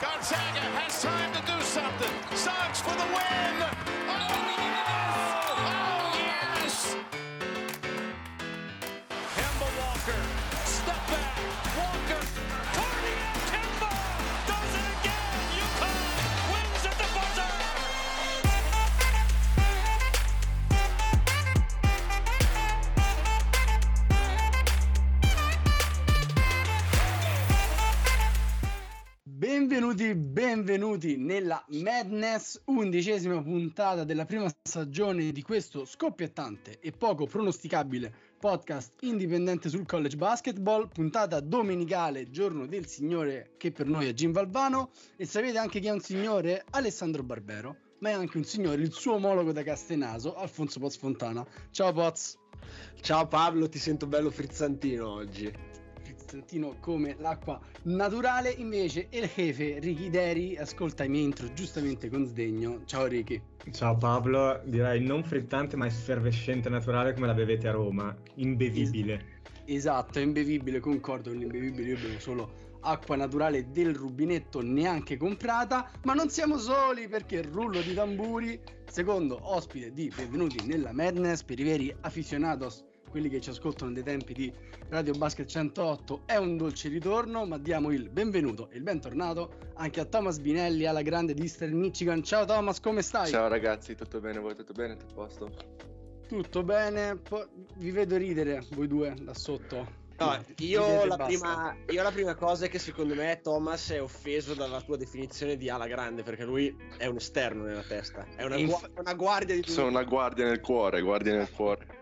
Gonzaga Benvenuti, nella Madness, undicesima puntata della prima stagione di questo scoppiettante e poco pronosticabile podcast indipendente sul college basketball, puntata domenicale, giorno del signore che per noi è Jim Valvano e sapete anche chi è un signore? Alessandro Barbero, ma è anche un signore, il suo omologo da Castenaso, Alfonso Pozfontana. Ciao Poz! Ciao Pablo, ti sento bello frizzantino oggi. Frizzantino come l'acqua naturale. Invece il jefe Ricky Deri ascolta i miei intro giustamente con sdegno. Ciao Ricky. Ciao Pablo, direi non frizzante ma effervescente naturale come la bevete a Roma, imbevibile. Esatto, è imbevibile, concordo con l'imbevibile, io bevo solo acqua naturale del rubinetto neanche comprata, ma non siamo soli perché il rullo di tamburi, secondo ospite di Benvenuti nella Madness per i veri aficionados quelli che ci ascoltano dei tempi di Radio Basket 108 è un dolce ritorno, ma diamo il benvenuto e il bentornato anche a Thomas Binelli alla grande di Eastern Michigan. Ciao Thomas, come stai? Ciao ragazzi, tutto bene? Voi tutto bene? Tutto a posto? Tutto bene, po- vi vedo ridere voi due da sotto. No, io la, prima, io la prima cosa è che secondo me Thomas è offeso dalla tua definizione di ala grande perché lui è un esterno nella testa, è una, Inf- gua- una guardia di Sono una guardia nel cuore, guardia nel cuore.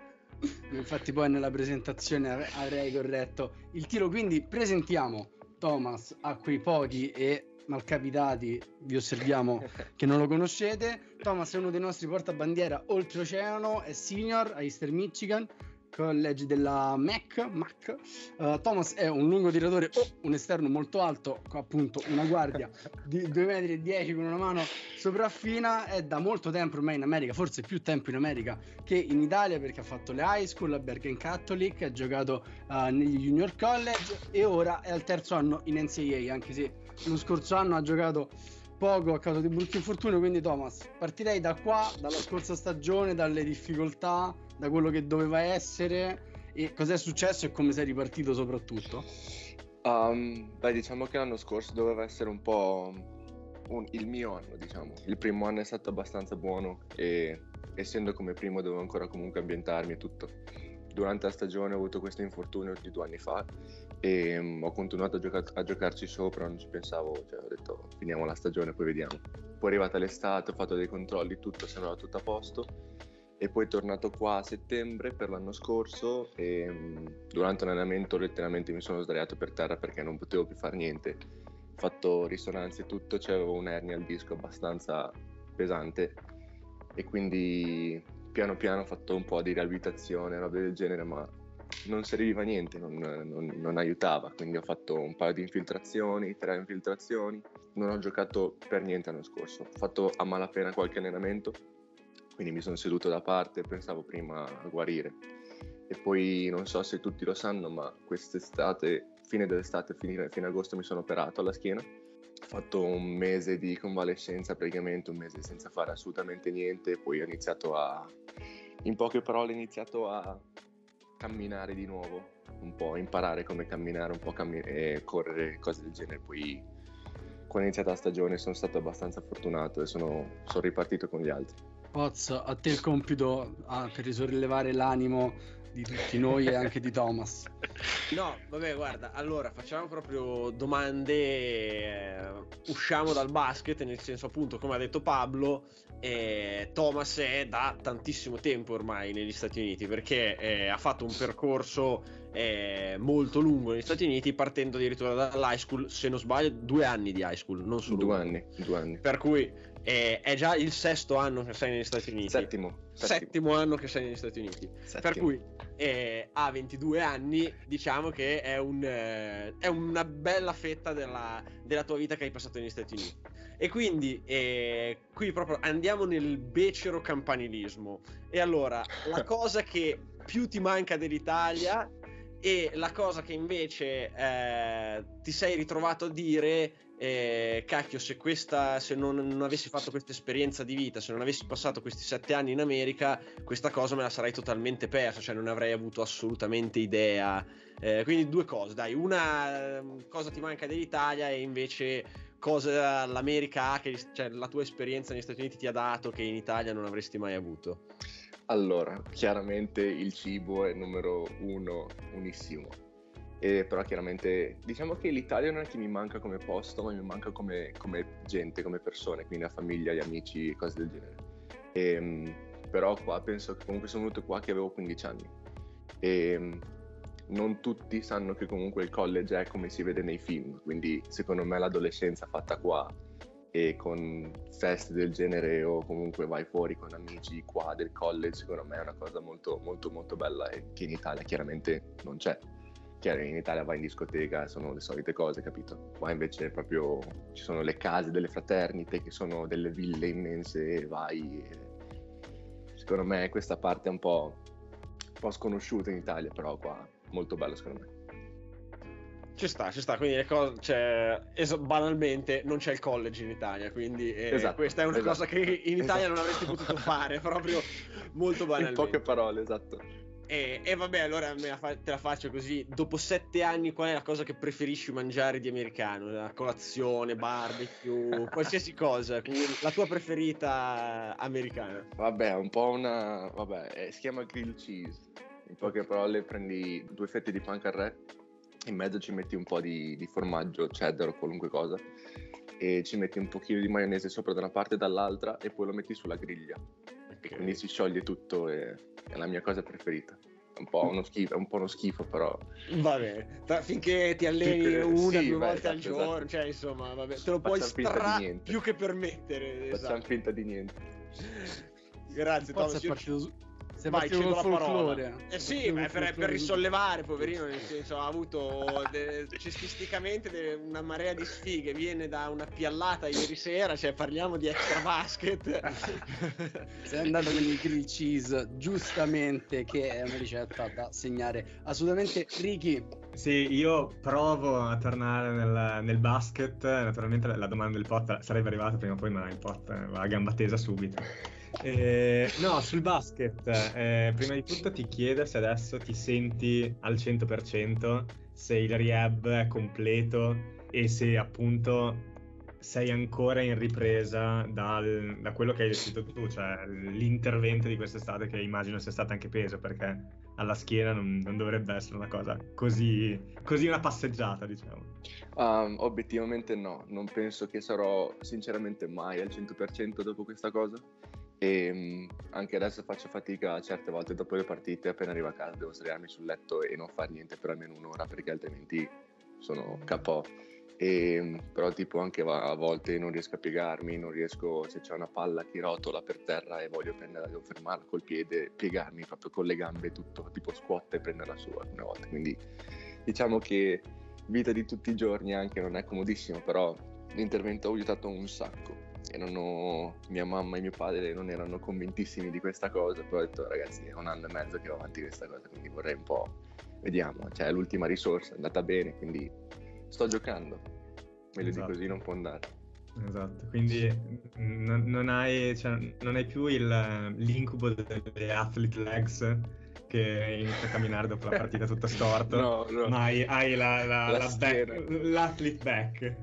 Infatti poi nella presentazione av- avrei corretto il tiro, quindi presentiamo Thomas a quei pochi e malcapitati, vi osserviamo che non lo conoscete. Thomas è uno dei nostri portabandiera oltreoceano, è senior a Eastern Michigan, college della MAC. MAC. Uh, Thomas è un lungo tiratore o un esterno molto alto, appunto una guardia di 2,10 m con una mano sopraffina. È da molto tempo ormai in America, forse più tempo in America che in Italia perché ha fatto le high school a Bergen Catholic, ha giocato uh, negli junior college e ora è al terzo anno in NCAA, anche se lo scorso anno ha giocato poco a causa di brutti infortuni. Quindi, Thomas, partirei da qua, dalla scorsa stagione, dalle difficoltà, da quello che doveva essere e cos'è successo e come sei ripartito soprattutto. Um, beh, diciamo che l'anno scorso doveva essere un po' un- il mio anno, diciamo. Il primo anno è stato abbastanza buono e essendo come primo dovevo ancora comunque ambientarmi e tutto. Durante la stagione ho avuto questo infortunio di due anni fa e mm, ho continuato a, gioca- a giocarci sopra, non ci pensavo, cioè ho detto finiamo la stagione poi vediamo. Poi è arrivata l'estate, ho fatto dei controlli, tutto sembrava tutto a posto e poi tornato qua a settembre per l'anno scorso e mh, durante un allenamento letteralmente mi sono sdraiato per terra perché non potevo più fare niente. Ho fatto risonanze e tutto, c'avevo un'ernia al disco abbastanza pesante. E quindi piano piano ho fatto un po' di riabilitazione, robe del genere, ma non serviva a niente, non, non- non aiutava, quindi ho fatto un paio di infiltrazioni, tre infiltrazioni, non ho giocato per niente l'anno scorso, ho fatto a malapena qualche allenamento, quindi mi sono seduto da parte, pensavo prima a guarire. E poi non so se tutti lo sanno, ma quest'estate, fine dell'estate, fine, fine agosto mi sono operato alla schiena. Ho fatto un mese di convalescenza, praticamente un mese senza fare assolutamente niente, poi ho iniziato a, in poche parole, ho iniziato a camminare di nuovo, un po' imparare come camminare, un po' cammi- e correre, cose del genere. Poi quando è iniziata la stagione sono stato abbastanza fortunato e sono, sono ripartito con gli altri. Poz, a te il compito ah, per risollevare l'animo di tutti noi e anche di Thomas. No, vabbè, guarda, allora facciamo proprio domande, eh, usciamo dal basket, nel senso appunto, come ha detto Pablo, eh, Thomas è da tantissimo tempo ormai negli Stati Uniti perché eh, ha fatto un percorso eh, molto lungo negli Stati Uniti partendo addirittura dall'high school, se non sbaglio due anni di high school, non solo Due anni, due anni. Per cui eh, è già il sesto anno che sei negli Stati Uniti. Settimo. Settimo anno che sei negli Stati Uniti. Settimo. Per cui eh, ha 22 anni, diciamo che è, un, eh, è una bella fetta della, della tua vita che hai passato negli Stati Uniti. E quindi eh, qui proprio andiamo nel becero campanilismo. E allora, la cosa che più ti manca dell'Italia e la cosa che invece eh, ti sei ritrovato a dire eh, cacchio, se, questa, se non, non avessi fatto questa esperienza di vita, se non avessi passato questi sette anni in America, questa cosa me la sarei totalmente persa, cioè non avrei avuto assolutamente idea. Eh, quindi due cose, dai, una ehm, cosa ti manca dell'Italia e invece cosa l'America ha, che, cioè la tua esperienza negli Stati Uniti ti ha dato che in Italia non avresti mai avuto. Allora, chiaramente il cibo è numero uno, unissimo. E però chiaramente diciamo che l'Italia non è che mi manca come posto, ma mi manca come, come gente, come persone, quindi la famiglia, gli amici, cose del genere. E, ehm, però qua penso che comunque sono venuto qua che avevo 15 anni. E ehm, non tutti sanno che comunque il college è come si vede nei film, quindi secondo me l'adolescenza fatta qua e con feste del genere o comunque vai fuori con amici qua del college, secondo me è una cosa molto molto molto bella e che in Italia chiaramente non c'è chiaro in Italia vai in discoteca sono le solite cose capito qua invece proprio ci sono le case delle fraternite che sono delle ville immense e vai secondo me questa parte è un po', un po' sconosciuta in Italia però qua molto bello secondo me ci sta, ci sta, quindi le cose, cioè, es- banalmente non c'è il college in Italia, quindi eh, esatto, questa è una esatto, cosa che in Italia esatto. non avresti potuto fare, proprio molto banalmente. In poche parole, esatto. E, e vabbè, allora la fa- te la faccio così. Dopo sette anni, qual è la cosa che preferisci mangiare di americano? La colazione, barbecue, qualsiasi cosa. La tua preferita americana? Vabbè, un po' una... Vabbè, eh, si chiama grill cheese. In poche parole prendi due fette di pancarré, in mezzo ci metti un po' di, di formaggio, cheddar o qualunque cosa e ci metti un pochino di maionese sopra da una parte e dall'altra e poi lo metti sulla griglia. Ok. Quindi si scioglie tutto e è la mia cosa preferita. È un po' uno schifo, è un po' uno schifo però. Va bene, Tra- finché ti alleni Finché- una, sì, due beh, volte al esatto, giorno, esatto. cioè insomma, vabbè, te lo puoi stra più che permettere. Facciamo Esatto. finta di niente. Grazie, Forse Thomas. è io- partito, sei Vai, partito cedo col la parola. folklore. Eh sì, col per, per risollevare, poverino, nel senso, ha avuto de- cestisticamente de- una marea di sfighe. Viene da una piallata ieri sera, cioè parliamo di extra basket. Sei andato con il grill cheese, giustamente, che è una ricetta da segnare. Assolutamente, Ricky. Sì, io provo a tornare nel, nel basket. Naturalmente la domanda del pot sarebbe arrivata prima o poi, ma il pot va a gamba tesa subito. Eh, no, sul basket, eh, prima di tutto ti chiedo se adesso ti senti al 100%, se il rehab è completo e se appunto sei ancora in ripresa dal- da quello che hai descritto tu, cioè l'intervento di quest'estate che immagino sia stato anche peso perché alla schiena non, non dovrebbe essere una cosa così, così una passeggiata, diciamo. Um, obiettivamente no, non penso che sarò sinceramente mai al 100% dopo questa cosa. E mm, anche adesso faccio fatica certe volte dopo le partite, appena arrivo a casa devo sdraiarmi sul letto e non fare niente per almeno un'ora perché altrimenti sono KO. E, mm, però tipo anche a volte non riesco a piegarmi, non riesco, se c'è una palla che rotola per terra e voglio prenderla, devo fermarla col piede, piegarmi proprio con le gambe, tutto tipo squat e prenderla su alcune volte. Quindi diciamo che vita di tutti i giorni anche non è comodissimo, però l'intervento ha aiutato un sacco. E non ho- mia mamma e mio padre non erano convintissimi di questa cosa, però ho detto ragazzi è un anno e mezzo che va avanti questa cosa, quindi vorrei un po', vediamo, cioè è l'ultima risorsa, è andata bene, quindi sto giocando, meglio Esatto. di così non può andare. Esatto, quindi non, non hai, cioè, non hai più il, l'incubo delle athlete legs che inizia a camminare dopo la partita tutto storto, No, no. ma hai, hai la, la, La la back, l'athlete back.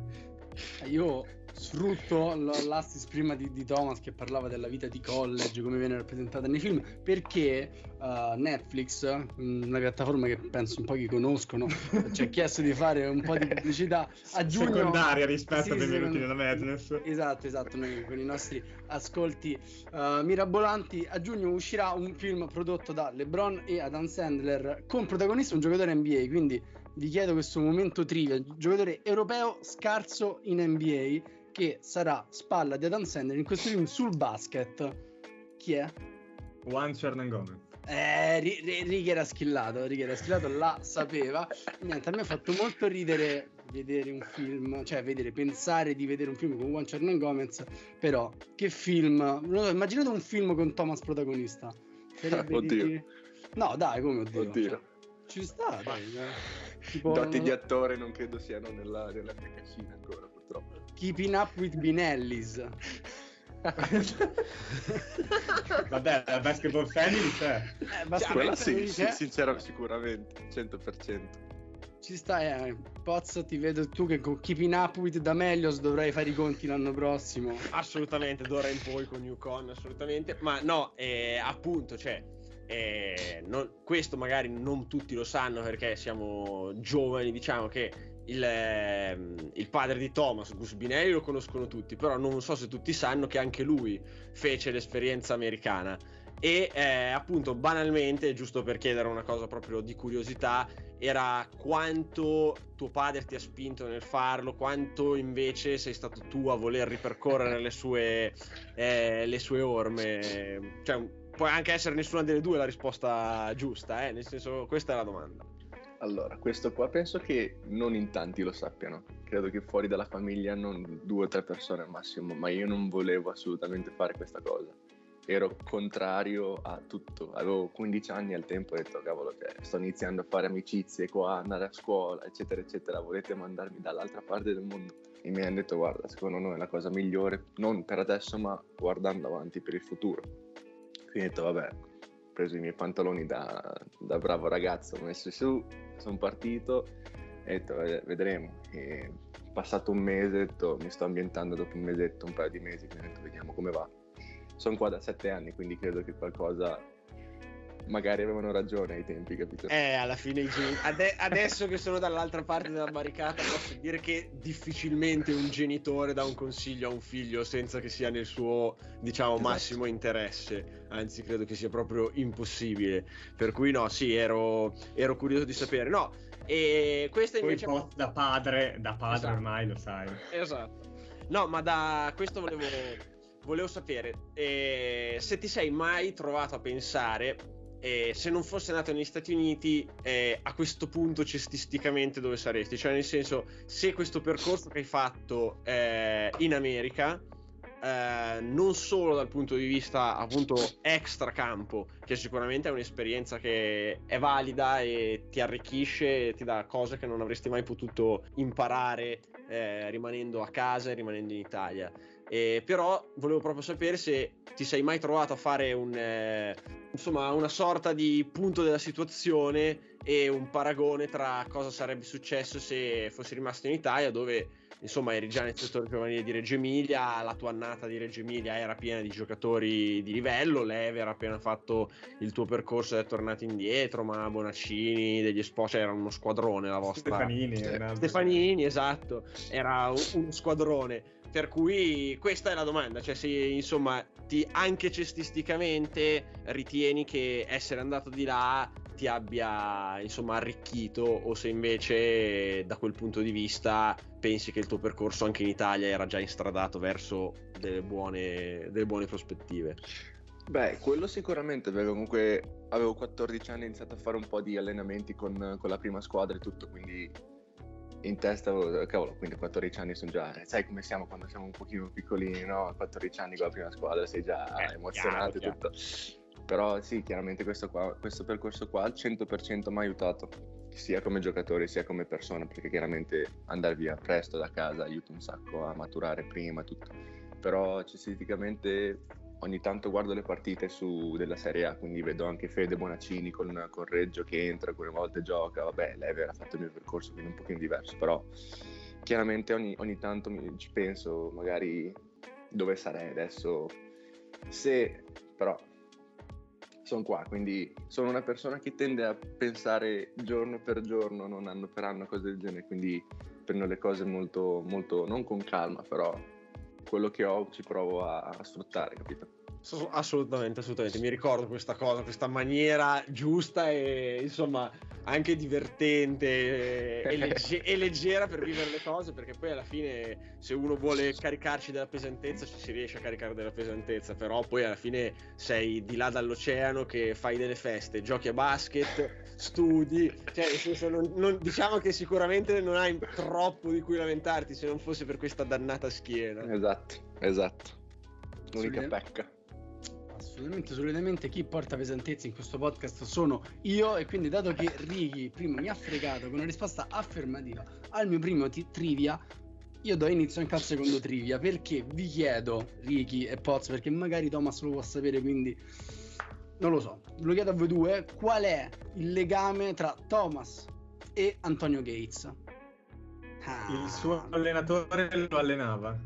Io sfrutto l'assist prima di, di Thomas che parlava della vita di college, come viene rappresentata nei film, perché uh, Netflix, mh, una piattaforma che penso un po' chi conoscono, ci ha chiesto di fare un po' di pubblicità a giugno. Secondaria rispetto Sì, a Benvenuti secondo- nella Madness. Esatto, esatto, noi con i nostri ascolti uh, mirabolanti a giugno uscirà un film prodotto da LeBron e Adam Sandler con protagonista un giocatore NBA, quindi vi chiedo questo momento trivia, giocatore europeo scarso in NBA che sarà spalla di Adam Sandler in questo film sul basket. Chi è? Juan Hernan Gomez. Eh, Ri- Ri- Ricky era schillato, Ricky era schillato, la sapeva. Niente, a me ha fatto molto ridere vedere un film, cioè vedere, pensare di vedere un film con Juan Hernan Gomez, però che film, immaginate un film con Thomas protagonista. Sarebbe Oddio. di- No, dai, come oddio. Oddio. Cioè, ci sta, dai. eh. Tipo, Doti di attore non credo siano nella, nella mia cascina ancora. Keeping up with Binellis. Vabbè, la basketball family c'è. Eh, basta Quella sì, lì, sincero, sicuramente, 100%. Ci sta, eh. Pozzo, ti vedo tu che con Keeping Up with D'Amelios dovrai fare i conti l'anno prossimo. Assolutamente, d'ora in poi con Yukon, assolutamente. Ma no, eh, appunto, cioè, eh, non- questo magari non tutti lo sanno perché siamo giovani, diciamo che il, ehm, il padre di Thomas, Gus Binelli, lo conoscono tutti, però non so se tutti sanno che anche lui fece l'esperienza americana. E eh, appunto, banalmente, giusto per chiedere una cosa proprio di curiosità, era quanto tuo padre ti ha spinto nel farlo, quanto invece sei stato tu a voler ripercorrere le sue, eh, le sue orme. Cioè, può anche essere nessuna delle due la risposta giusta, eh? nel senso, questa è la domanda. Allora, questo qua penso che non in tanti lo sappiano. Credo che fuori dalla famiglia non due o tre persone al massimo, ma io non volevo assolutamente fare questa cosa. Ero contrario a tutto. Avevo 15 anni al tempo e ho detto, cavolo, cioè, sto iniziando a fare amicizie qua, andare a scuola, eccetera, eccetera. Volete mandarmi dall'altra parte del mondo? E mi hanno detto, guarda, secondo noi è la cosa migliore, non per adesso, ma guardando avanti per il futuro. Quindi ho detto, vabbè, preso i miei pantaloni da, da bravo ragazzo, ho messo su, sono partito e ho detto, "Eh, vedremo. E passato un mese, detto, mi sto ambientando dopo un mesetto, un paio di mesi, quindi ho detto, vediamo come va. Sono qua da sette anni, quindi credo che qualcosa magari avevano ragione ai tempi, capito? Eh, alla fine i geni- ade- adesso che sono dall'altra parte della barricata posso dire che difficilmente un genitore dà un consiglio a un figlio senza che sia nel suo, diciamo, Esatto. massimo interesse. Anzi, credo che sia proprio impossibile. Per cui no, sì, ero, ero curioso di sapere. No, e questa Poi invece... po- da padre, da padre Esatto. ormai lo sai. Esatto. No, ma da questo volevo, volevo sapere eh, se ti sei mai trovato a pensare, eh, se non fosse nato negli Stati Uniti, eh, a questo punto cestisticamente dove saresti? Cioè, nel senso, se questo percorso che hai fatto eh, in America, eh, non solo dal punto di vista appunto extracampo, che sicuramente è un'esperienza che è valida e ti arricchisce e ti dà cose che non avresti mai potuto imparare eh, rimanendo a casa e rimanendo in Italia. Eh, però volevo proprio sapere se ti sei mai trovato a fare un, eh, insomma, una sorta di punto della situazione e un paragone tra cosa sarebbe successo se fossi rimasto in Italia, dove insomma eri già nel settore giovanile di Reggio Emilia, la tua annata di Reggio Emilia era piena di giocatori di livello, Leve era appena fatto il tuo percorso ed è tornato indietro, ma Bonaccini, degli Esposi era uno squadrone la vostra. Stefanini. Stefanini, esatto, era un- uno squadrone. Per cui questa è la domanda, cioè se insomma ti, anche cestisticamente ritieni che essere andato di là ti abbia insomma arricchito o se invece da quel punto di vista pensi che il tuo percorso anche in Italia era già instradato verso delle buone, delle buone prospettive. Beh, quello sicuramente, perché comunque avevo 14 anni, ho iniziato a fare un po' di allenamenti con, con la prima squadra e tutto, quindi in testa cavolo, quindi a 14 anni sono già, sai come siamo quando siamo un pochino piccolini, no? A 14 anni con la prima squadra sei già Eh, emozionato chiaro, e tutto. Però sì, chiaramente questo, qua, questo percorso qua al 100% mi ha aiutato, sia come giocatore sia come persona, perché chiaramente andare via presto da casa aiuta un sacco a maturare prima tutto. Però cestisticamente ogni tanto guardo le partite su, della Serie A, quindi vedo anche Fede Bonaccini con, con Reggio che entra, alcune volte gioca, vabbè, Lever ha fatto il mio percorso, quindi un pochino diverso, però chiaramente ogni, ogni tanto mi, ci penso magari dove sarei adesso, se però sono qua, quindi sono una persona che tende a pensare giorno per giorno, non anno per anno, cose del genere, quindi prendo le cose molto, molto, non con calma, però quello che ho ci provo a, a sfruttare, capito? So- Assolutamente, assolutamente. Mi ricordo questa cosa, questa maniera giusta e insomma anche divertente e, legge- e leggera per vivere le cose, perché poi alla fine se uno vuole caricarci della pesantezza ci si riesce a caricare della pesantezza, però poi alla fine sei di là dall'oceano che fai delle feste, giochi a basket, studi, cioè nel senso non- non- diciamo che sicuramente non hai troppo di cui lamentarti se non fosse per questa dannata schiena. Esatto, esatto. L'unica Sì. pecca. Assolutamente, solitamente chi porta pesantezza in questo podcast sono io e quindi dato che Righi prima mi ha fregato con una risposta affermativa al mio primo ti- trivia, io do inizio anche al secondo trivia perché vi chiedo, Ricky e Poz, perché magari Thomas lo può sapere, quindi non lo so. Lo chiedo a voi due, qual è il legame tra Thomas e Antonio Gates? Ah, il suo allenatore lo allenava.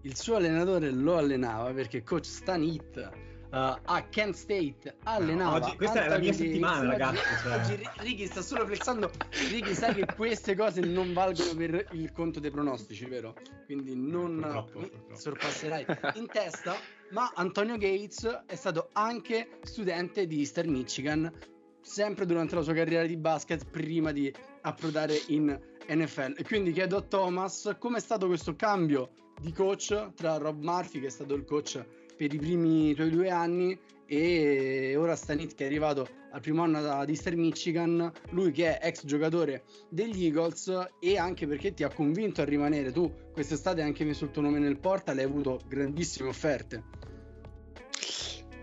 Il suo allenatore lo allenava perché coach Stan Heath uh, a Kent State allenava. No, oggi, questa Anthony è la mia settimana, ragazzi. Cioè. Oggi Ricky sta solo flexando. Ricky sa che queste cose non valgono per il conto dei pronostici, vero? Quindi non purtroppo, purtroppo. sorpasserai in testa. Ma Antonio Gates è stato anche studente di Eastern Michigan, sempre durante la sua carriera di basket, prima di approdare in NFL. E quindi chiedo a Thomas come è stato questo cambio di coach tra Rob Murphy, che è stato il coach per i primi tuoi due anni e ora Stanit che è arrivato al primo anno ad Eastern Michigan, lui che è ex giocatore degli Eagles e anche perché ti ha convinto a rimanere tu quest'estate hai anche messo il tuo nome nel portal hai avuto grandissime offerte.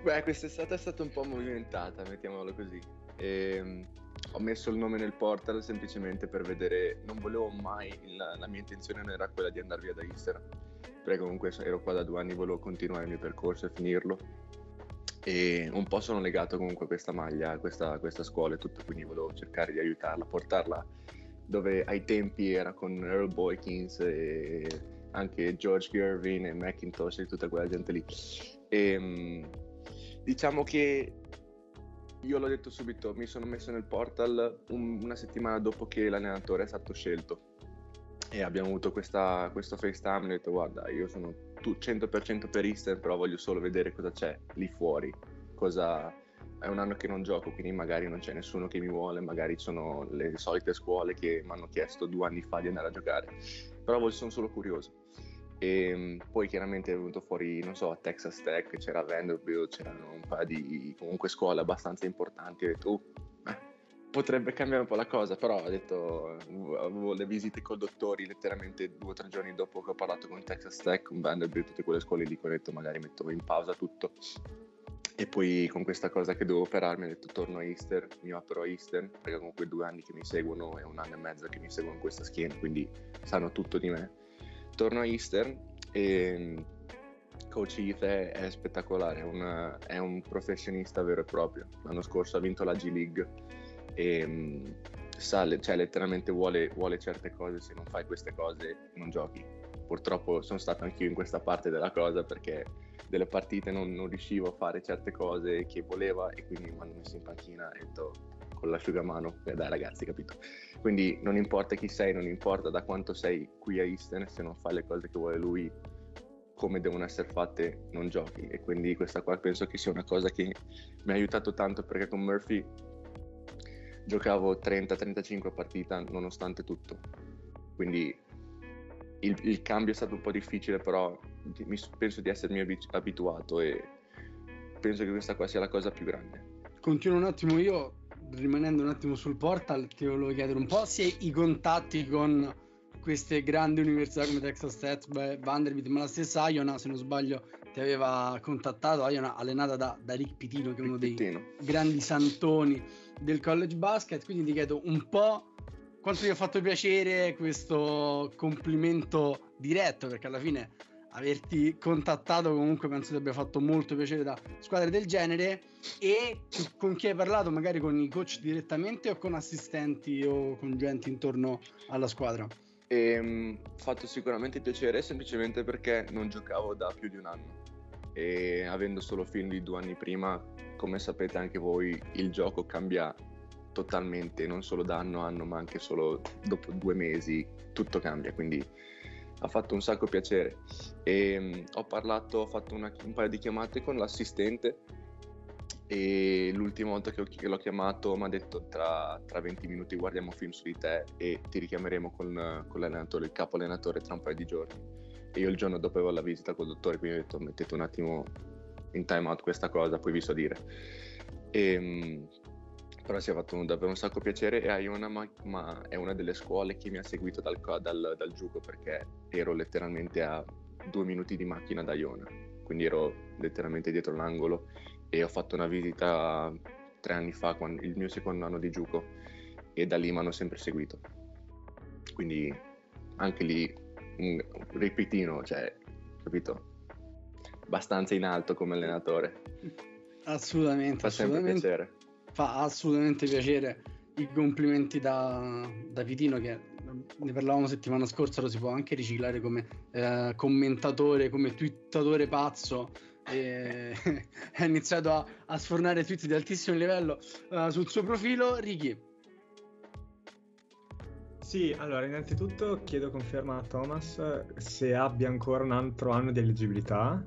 Beh, quest'estate è stata un po' movimentata, mettiamolo così. E, ehm, ho messo il nome nel portal semplicemente per vedere, non volevo mai, la, la mia intenzione non era quella di andare via da Eastern perché comunque ero qua da due anni, volevo continuare il mio percorso e finirlo. E un po' sono legato comunque a questa maglia, a questa, a questa scuola e tutto, quindi volevo cercare di aiutarla, portarla dove ai tempi era con Earl Boykins e anche George Gervin e McIntosh e tutta quella gente lì. E, ehm, diciamo che io l'ho detto subito, mi sono messo nel portal un, una settimana dopo che l'allenatore è stato scelto. E abbiamo avuto questa, questo FaceTime e ho detto guarda io sono 100% per Eastern però voglio solo vedere cosa c'è lì fuori cosa è un anno che non gioco quindi magari non c'è nessuno che mi vuole magari sono le solite scuole che mi hanno chiesto due anni fa di andare a giocare. Però sono solo curioso e poi chiaramente è venuto fuori non so a Texas Tech c'era Vanderbilt c'erano un paio di comunque scuole abbastanza importanti ho detto oh, potrebbe cambiare un po' la cosa, però ho detto, avevo le visite con dottori letteralmente due o tre giorni dopo che ho parlato con Texas Tech, con Vanderbilt, tutte quelle scuole lì, ho detto magari metto in pausa tutto. E poi con questa cosa che devo operarmi ho detto torno a Easter, mi opero a Easter, perché comunque due anni che mi seguono e un anno e mezzo che mi seguono questa schiena, quindi sanno tutto di me. Torno a Easter e Coach Heath è, è spettacolare, è, una, è un professionista vero e proprio. L'anno scorso ha vinto la G League e mm, sa, cioè, letteralmente vuole, vuole certe cose, se non fai queste cose non giochi. Purtroppo sono stato anch'io in questa parte della cosa perché delle partite non, non riuscivo a fare certe cose che voleva e quindi mi hanno messo in panchina e detto con l'asciugamano, e dai ragazzi, capito? Quindi non importa chi sei, non importa da quanto sei qui a Eastern, se non fai le cose che vuole lui, come devono essere fatte, non giochi. E quindi questa qua penso che sia una cosa che mi ha aiutato tanto perché con Murphy giocavo 30-35 partita nonostante tutto. Quindi il, il, cambio è stato un po' difficile, però mi, penso di essermi abituato e penso che questa qua sia la cosa più grande. Continuo un attimo io, rimanendo un attimo sul portal, ti volevo chiedere un po' se i contatti con queste grandi università come Texas Tech, Vanderbilt, ma la stessa Iona, se non sbaglio, ti aveva contattato, Iona allenata da, da Rick Pitino, che è uno dei grandi santoni del college basket, quindi ti chiedo un po' quanto ti ha fatto piacere questo complimento diretto, perché alla fine averti contattato comunque penso ti abbia fatto molto piacere da squadre del genere. E con chi hai parlato? Magari con i coach direttamente o con assistenti o con gente intorno alla squadra? E, ehm, fatto sicuramente piacere semplicemente perché non giocavo da più di un anno. E avendo solo film di due anni prima, come sapete anche voi, il gioco cambia totalmente, non solo da anno a anno, ma anche solo dopo due mesi, tutto cambia, quindi ha fatto un sacco piacere. E um, ho parlato, ho fatto una, un paio di chiamate con l'assistente e l'ultima volta che, ho, che l'ho chiamato mi ha detto tra, tra, 20 minuti guardiamo film su di te e ti richiameremo con, con l'allenatore, il capo allenatore tra un paio di giorni. E io il giorno dopo avevo la visita col dottore, quindi ho detto mettete un attimo in time out questa cosa, poi vi so dire. E, ehm, però si è fatto davvero un sacco piacere e Iona ma, ma è una delle scuole che mi ha seguito dal, dal, dal gioco perché ero letteralmente a due minuti di macchina da Iona, quindi ero letteralmente dietro l'angolo e ho fatto una visita tre anni fa, quando, il mio secondo anno di gioco e da lì mi hanno sempre seguito. Quindi anche lì un ripetino, cioè, capito? Abbastanza in alto come allenatore. Assolutamente, Fa sempre assolutamente. piacere. Fa assolutamente piacere. I complimenti da, da Vitino che ne parlavamo settimana scorsa, lo si può anche riciclare come eh, commentatore, come twittatore pazzo. E ha iniziato a, a sfornare tweet di altissimo livello eh, sul suo profilo. Ricky, Sì, allora, innanzitutto chiedo conferma a Thomas se abbia ancora un altro anno di eleggibilità.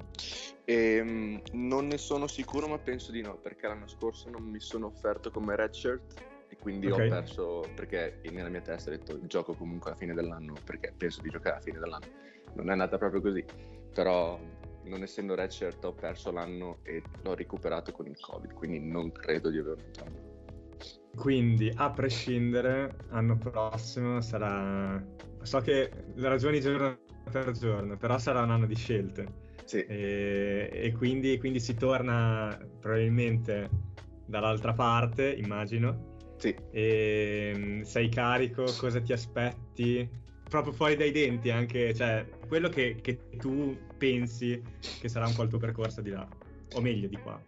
Ehm, non ne sono sicuro, ma penso di no, perché l'anno scorso non mi sono offerto come redshirt e quindi Ok. ho perso perché nella mia testa ho detto gioco comunque alla fine dell'anno perché penso di giocare alla fine dell'anno. Non è andata proprio così, però non essendo redshirt ho perso l'anno e l'ho recuperato con il Covid, quindi non credo di altro anno. Quindi, a prescindere, anno prossimo sarà... So che ragioni giorno per giorno, però sarà un anno di scelte. Sì, E, e quindi, quindi si torna probabilmente dall'altra parte, immagino. sì, E mm, sei carico, cosa ti aspetti? Proprio fuori dai denti anche, cioè, quello che, che tu pensi che sarà un po' il tuo percorso di là, o meglio di qua.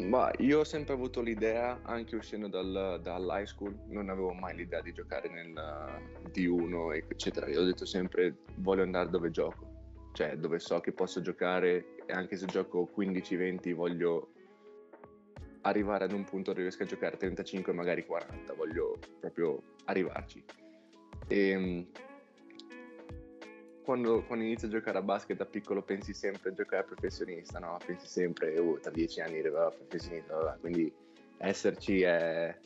Ma io ho sempre avuto l'idea, anche uscendo dal, dall'high school, non avevo mai l'idea di giocare nel uh, D1, eccetera. Io ho detto sempre voglio andare dove gioco, cioè dove so che posso giocare e anche se gioco 15-20 voglio arrivare ad un punto dove riesco a giocare 35, magari 40, voglio proprio arrivarci. E quando, quando inizi a giocare a basket da piccolo pensi sempre a giocare a professionista, no? Pensi sempre, oh, tra dieci anni arriverò a professionista, vabbè. quindi esserci è,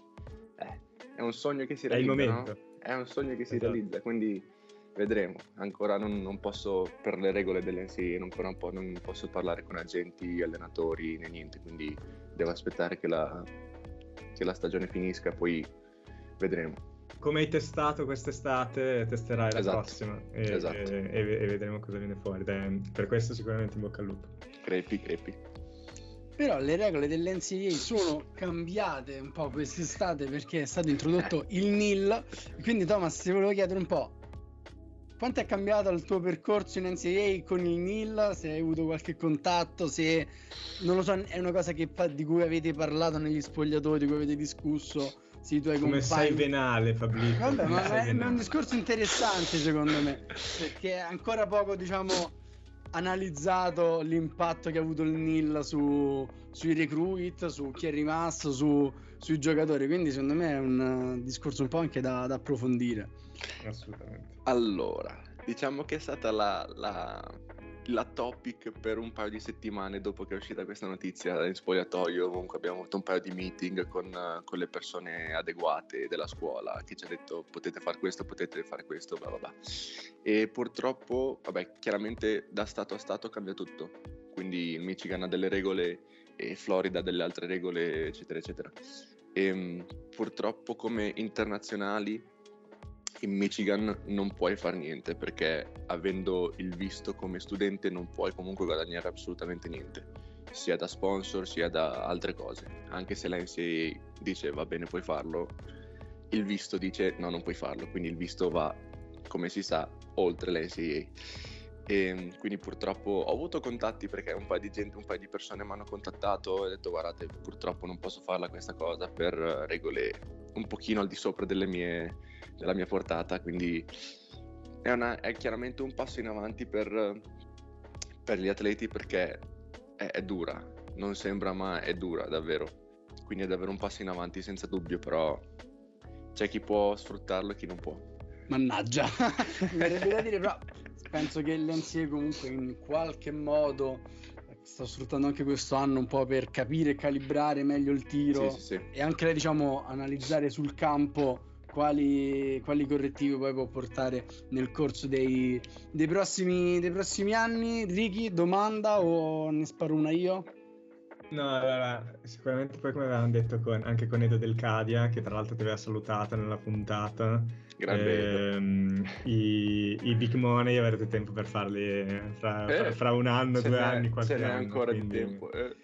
è, è un sogno che si È il realizza, no? È un sogno che si Esatto. realizza, quindi vedremo. Ancora non, non posso, per le regole un po' non posso parlare con agenti, allenatori né niente, quindi devo aspettare che la, che la stagione finisca, poi vedremo. Come hai testato quest'estate, testerai la Esatto. prossima e, Esatto. e- e- e vedremo cosa viene fuori. Dai, per questo sicuramente in bocca al lupo. Crepi, crepi. Però le regole dell'NCAA sono cambiate un po' quest'estate perché è stato introdotto il NIL. Quindi, Thomas, ti volevo chiedere un po': quanto è cambiato il tuo percorso in NCAA con il NIL? Se hai avuto qualche contatto, se non lo so, è una cosa che di cui avete parlato negli spogliatori, di cui avete discusso. Se i tuoi Come compagni. sei venale, Fabrizio. Vabbè, ma è, è un venale. discorso interessante secondo me, perché è ancora poco, diciamo, analizzato l'impatto che ha avuto il NIL su, sui recruit, su chi è rimasto, su- sui giocatori, quindi secondo me è un discorso un po' anche da, da approfondire. Assolutamente. Allora, diciamo che è stata la, la- la topic per un paio di settimane dopo che è uscita questa notizia in spogliatoio. Comunque abbiamo avuto un paio di meeting con, con le persone adeguate della scuola che ci ha detto potete fare questo, potete fare questo, bla bla bla. E purtroppo, vabbè, chiaramente da stato a stato cambia tutto. Quindi il Michigan ha delle regole e Florida ha delle altre regole, eccetera, eccetera. E mh, purtroppo come internazionali in Michigan non puoi fare niente perché avendo il visto come studente non puoi comunque guadagnare assolutamente niente, sia da sponsor sia da altre cose. Anche se la NCAA dice va bene puoi farlo, il visto dice no non puoi farlo, quindi il visto va come si sa oltre la NCAA. E quindi purtroppo ho avuto contatti perché un paio di gente, un paio di persone mi hanno contattato e ho detto guardate purtroppo non posso farla questa cosa per regole un pochino al di sopra delle mie, della mia portata, quindi è, una- è chiaramente un passo in avanti per, per gli atleti perché è, è dura, non sembra ma è dura davvero, quindi è davvero un passo in avanti senza dubbio, però c'è chi può sfruttarlo e chi non può. Mannaggia, mi verrebbe da dire, però penso che l'NCAA comunque in qualche modo sta sfruttando anche questo anno un po' per capire e calibrare meglio il tiro. Sì, sì, sì. e anche diciamo analizzare sul campo quali, quali correttivi poi può portare nel corso dei, dei prossimi, dei prossimi anni. Ricky, domanda o ne sparo una io? No, allora, sicuramente poi come avevamo detto con- anche con Edo Del Cadia, che tra l'altro ti aveva salutato nella puntata, ehm, i, i big money avrete tempo per farli fra, Eh, fra- fra un anno, Ce due n'è- anni, qualche ce n'è anno. ancora quindi- di tempo. eh.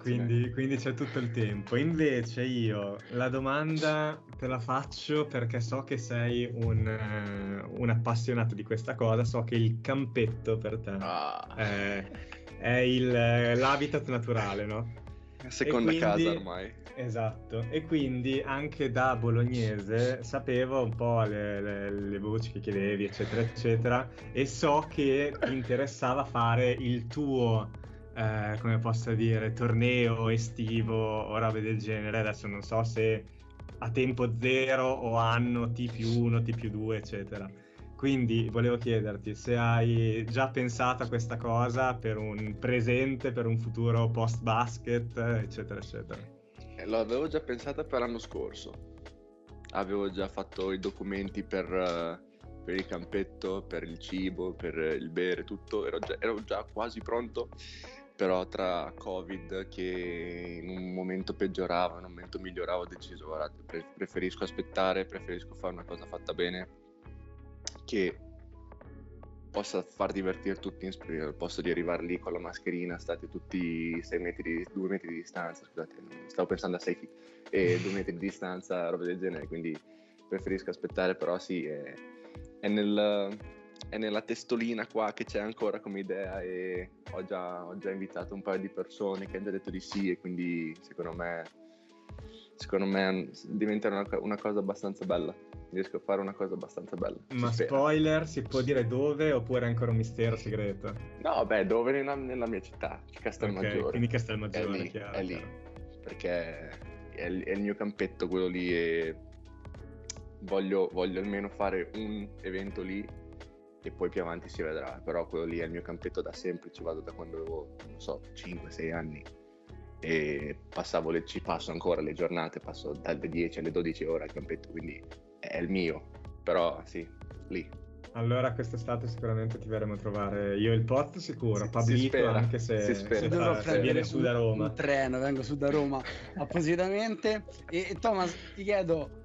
Quindi, quindi c'è tutto il tempo. Invece io la domanda te la faccio perché so che sei un, eh, un appassionato di questa cosa, so che il campetto per te Ah, è, è il- eh, l'habitat naturale, no? seconda quindi- casa ormai. Esatto, e quindi anche da bolognese sapevo un po' le, le- le voci che chiedevi, eccetera, eccetera, e so che ti interessava fare il tuo, eh, come posso dire, torneo estivo o robe del genere. Adesso non so se a tempo zero o anno T più 1, T più 2, eccetera. Quindi volevo chiederti se hai già pensato a questa cosa per un presente, per un futuro post basket, eccetera, eccetera. Eh, L'avevo già pensata per l'anno scorso. Avevo già fatto i documenti per, eh, per il campetto, per il cibo, per il bere, tutto. Ero già, ero già quasi pronto. Però tra Covid che in un momento peggiorava, in un momento migliorava, ho deciso, guardate, pre- preferisco aspettare, preferisco fare una cosa fatta bene che possa far divertire tutti in spring, al posto di arrivare lì con la mascherina, state tutti 6 metri, di, 2 metri di distanza, scusate, stavo pensando a 6 feet, e 2 metri di distanza, roba del genere, quindi preferisco aspettare, però sì, è, è nel- è nella testolina qua che c'è ancora come idea e ho già, ho già invitato un paio di persone che hanno già detto di sì e quindi secondo me, secondo me diventerà una, una cosa abbastanza bella, riesco a fare una cosa abbastanza bella. si Ma spera. spoiler, si può dire dove oppure è ancora un mistero segreto? No, beh, dove nella, nella mia città, Castelmaggiore. Ok, quindi Castelmaggiore, è lì, chiaro, è lì. chiaro. Perché è, il- è il mio campetto quello lì e voglio, voglio almeno fare un evento lì e poi più avanti si vedrà. Però quello lì è il mio campetto da sempre, ci vado da quando avevo, non so, 5-6 anni e passavo le, ci passo ancora le giornate, passo dalle 10 alle 12 ore al campetto, quindi è il mio. Però sì, lì. Allora quest'estate sicuramente ti verremo a trovare io e il pot sicuro, Si- si Pablito spera, anche se, si spera. se Dovrò se prendere viene su da un- Roma. Un treno, vengo su da Roma appositamente. E, e Thomas, ti chiedo,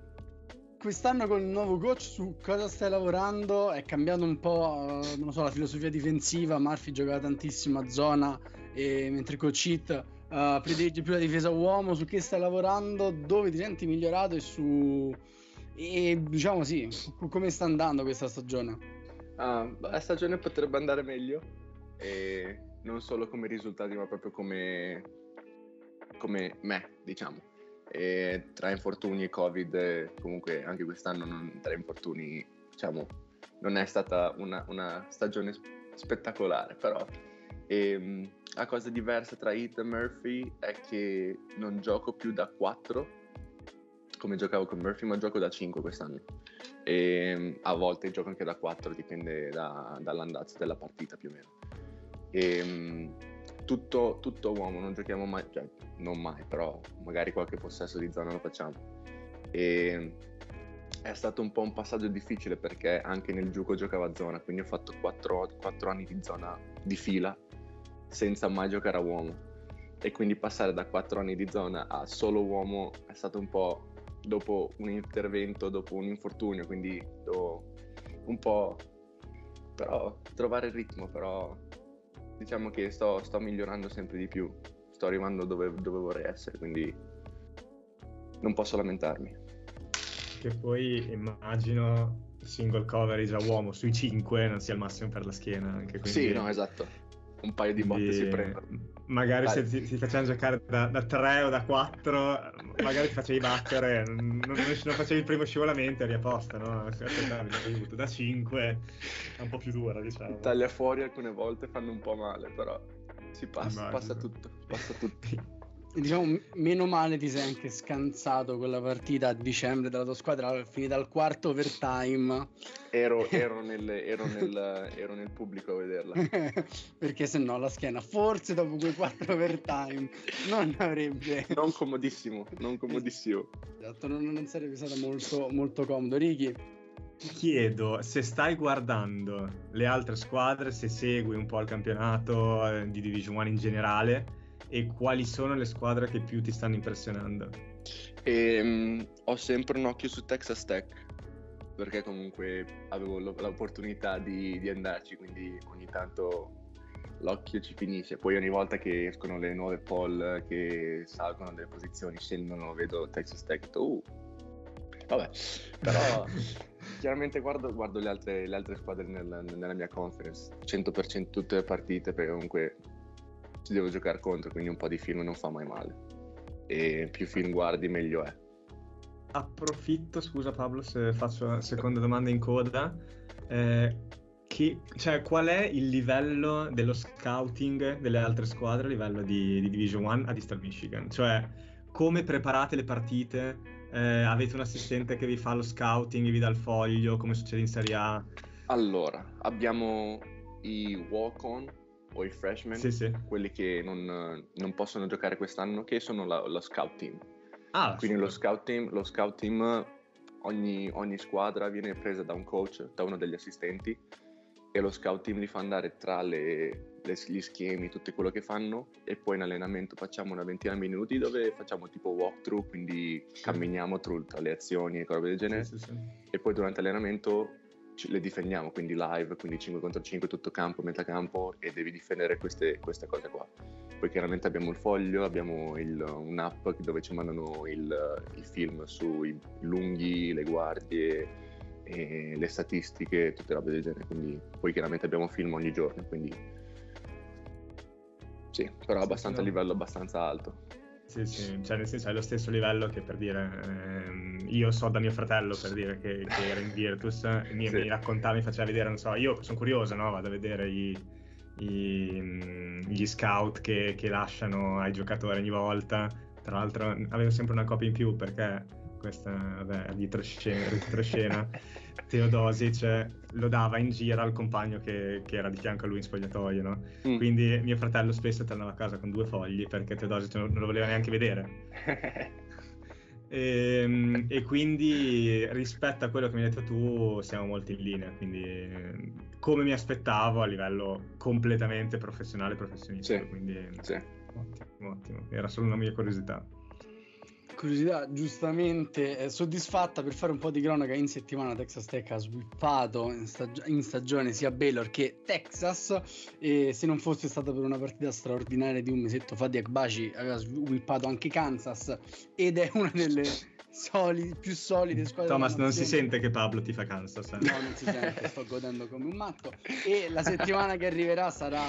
quest'anno con il nuovo coach su cosa stai lavorando? È cambiato un po', eh, non so, la filosofia difensiva. Murphy giocava tantissimo a zona, e, mentre coach It eh, predilige più la difesa uomo. Su che stai lavorando? Dove ti senti migliorato e su... E diciamo sì, co- come sta andando questa stagione? Ah, la stagione potrebbe andare meglio, e non solo come risultati, ma proprio come, come me, diciamo. E tra infortuni e Covid, eh, comunque anche quest'anno non, tra infortuni, diciamo, non è stata una, una stagione spettacolare, però ehm, la cosa diversa tra Heath e Murphy è che non gioco più da 4 come giocavo con Murphy, ma gioco da 5 quest'anno e mm, a volte gioco anche da 4, dipende da- dall'andazzo della partita più o meno. E, mm, tutto, tutto uomo, non giochiamo mai, cioè non mai, però magari qualche possesso di zona lo facciamo. E è stato un po' un passaggio difficile perché anche nel gioco giocavo a zona, quindi ho fatto 4, anni di zona di fila senza mai giocare a uomo. E quindi passare da 4 anni di zona a solo uomo è stato un po' dopo un intervento, dopo un infortunio, quindi un po' però trovare il ritmo, però diciamo che sto, sto migliorando sempre di più, sto arrivando dove, dove vorrei essere, quindi non posso lamentarmi. Che poi immagino single coverage a uomo sui 5 non sia il massimo per la schiena. Anche, quindi, Sì, no, esatto. Un paio di botte quindi, si prendono. Magari Dai. se ti, ti facevano giocare da, da 3 o da 4, magari ti facevi battere, non, non, non facevi il primo scivolamento e eri a posto, no? Da 5 è un po' più dura, diciamo. Taglia fuori alcune volte fanno un po' male, però si passa, passa tutto, passa tutto. Diciamo, meno male ti sei anche scansato quella partita a dicembre della tua squadra, finita al quarto overtime, Ero, ero, nel, ero, nel, ero nel pubblico a vederla. perché se no la schiena, forse dopo quei quattro overtime, non avrebbe, Non comodissimo, non comodissimo. esatto, non, non sarebbe stato molto, molto comodo. Ricky, Ti chiedo se stai guardando le altre squadre, se segui un po' il campionato eh, di Division 1 in generale e quali sono le squadre che più ti stanno impressionando. E, mm, ho sempre un occhio su Texas Tech perché comunque avevo lo- l'opportunità di, di andarci, quindi ogni tanto l'occhio ci finisce. Poi ogni volta che escono le nuove poll che salgono delle posizioni, scendono, vedo Texas Tech, uh, vabbè, però chiaramente guardo, guardo le, altre, le, altre, squadre nel, nella mia conference, 100% tutte le partite, perché comunque ci devo giocare contro, quindi un po' di film non fa mai male. E più film guardi, meglio è. Approfitto, scusa Pablo, se faccio la seconda domanda in coda. Eh, chi, cioè, qual è il livello dello scouting delle altre squadre a livello di, di Division 1 a Eastern Michigan? Cioè, come preparate le partite? Eh, avete un assistente che vi fa lo scouting, vi dà il foglio, come succede in Serie A? Allora, abbiamo i walk-on o i freshmen, sì, sì. quelli che non, non, possono giocare quest'anno, che sono la, lo scout team. Ah, Quindi lo scout team, lo scout team ogni, ogni, squadra viene presa da un coach, da uno degli assistenti e lo scout team li fa andare tra le, le, gli schemi, tutto quello che fanno e poi in allenamento facciamo una ventina di minuti dove facciamo tipo walkthrough, quindi sì. camminiamo tra le azioni e cose del genere e poi durante l'allenamento le difendiamo, quindi live, quindi 5 contro 5, tutto campo, metà campo e devi difendere queste, queste cose qua. Poi chiaramente abbiamo il foglio, abbiamo il, un'app dove ci mandano il, il film sui lunghi, le guardie, le statistiche, tutte robe del genere. Quindi poi chiaramente abbiamo film ogni giorno, quindi sì, però abbastanza a livello abbastanza alto. Sì, sì, cioè nel senso è lo stesso livello che per dire, ehm, io so da mio fratello per dire che, che era in Virtus, mi, sì. mi, raccontava, mi faceva vedere, non so, io sono curioso, no? Vado a vedere i, i, gli scout che, che, lasciano ai giocatori ogni volta, tra l'altro avevo sempre una copia in più perché questa, vabbè, retroscena, retroscena Teodosic lo dava in giro al compagno che, che, era di fianco a lui in spogliatoio, no? Mm. Quindi mio fratello spesso tornava a casa con due fogli perché Teodosic non, non lo voleva neanche vedere. e, ehm, e, quindi rispetto a quello che mi hai detto tu siamo molto in linea, quindi come mi aspettavo a livello completamente professionale e professionista. Sì. Quindi sì. ottimo, ottimo, era solo una mia curiosità curiosità giustamente eh, soddisfatta per fare un po' di cronaca in settimana Texas Tech ha swippato in, stag- in stagione sia Baylor che Texas e se non fosse stato per una partita straordinaria di un mesetto fa di Akbaci aveva swippato anche Kansas ed è una delle solide, più solide squadre Thomas non si sente che Pablo ti fa Kansas eh? no non si sente sto godendo come un matto e la settimana che arriverà sarà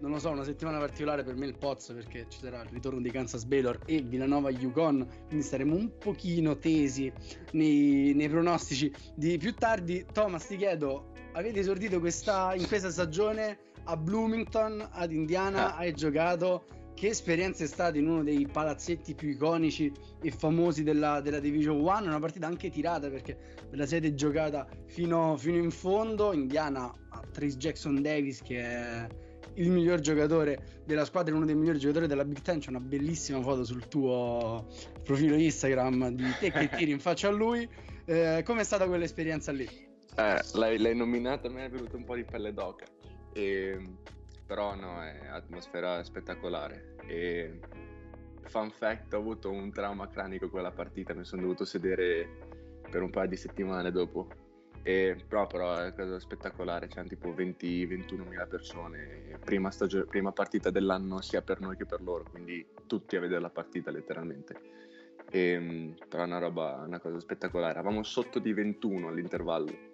non lo so, una settimana particolare per me il Poz perché ci sarà il ritorno di Kansas Baylor e Villanova Yukon, quindi saremo un pochino tesi nei, nei pronostici di più tardi. Thomas, ti chiedo, avete esordito questa, in questa stagione a Bloomington, ad Indiana, ah. hai giocato che esperienza è stata in uno dei palazzetti più iconici e famosi della, della Division 1? Una partita anche tirata perché ve la siete giocata fino, fino in fondo. Indiana a Trace Jackson Davis che è il miglior giocatore della squadra, uno dei migliori giocatori della Big Ten. C'è una bellissima foto sul tuo profilo Instagram di te che tiri in faccia a lui. Eh, com'è stata quell'esperienza lì? Eh, l'hai, l'hai nominata, me è venuto un po' di pelle d'oca. E, però è atmosfera spettacolare. E, fun fact, ho avuto un trauma cranico quella partita, mi sono dovuto sedere per un paio di settimane dopo e, però, però è una cosa spettacolare, c'erano tipo 20-21 mila persone, prima, stagio- prima partita dell'anno sia per noi che per loro, quindi tutti a vedere la partita letteralmente. E, ehm, però è una roba, una cosa spettacolare, eravamo sotto di 21 all'intervallo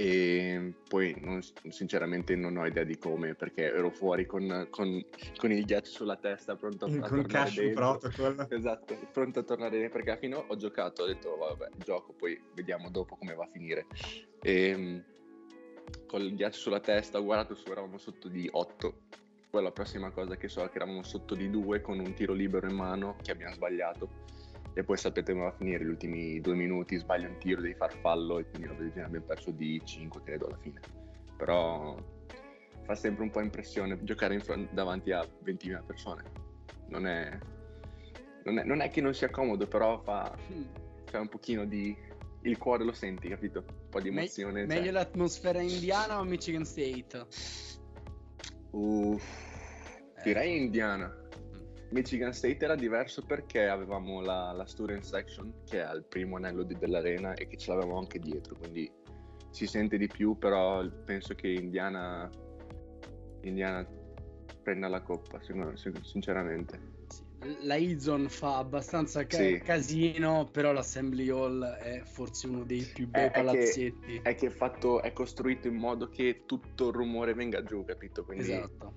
e poi non, sinceramente non ho idea di come perché ero fuori con, con, con il ghiaccio sulla testa pronto a, a con tornare dentro. protocol. esatto pronto a tornare dentro perché alla fine ho giocato ho detto vabbè gioco poi vediamo dopo come va a finire. E ehm, con il ghiaccio sulla testa ho guardato su eravamo sotto di 8 poi la prossima cosa che so è che eravamo sotto di 2 con un tiro libero in mano che abbiamo sbagliato e poi sapete come va a finire gli ultimi due minuti sbaglia un tiro devi far fallo e quindi abbiamo perso di 5 credo alla fine. Però fa sempre un po' impressione giocare front, davanti a 20.000 persone. Non è, non è, non è che non sia comodo però fa c'è un pochino di il cuore lo senti capito? Un po' di emozione Me- meglio l'atmosfera indiana o Michigan State? Uff, direi eh. indiana Michigan State era diverso perché avevamo la, la student section che è al primo anello di, dell'arena e che ce l'avevamo anche dietro, quindi si sente di più, però penso che Indiana Indiana prenda la coppa, sinceramente. La Izon fa abbastanza ca- Sì. casino, però l'Assembly Hall è forse uno dei più bei Eh, è che- palazzetti. È che è fatto, è costruito in modo che tutto il rumore venga giù, capito? Quindi Esatto.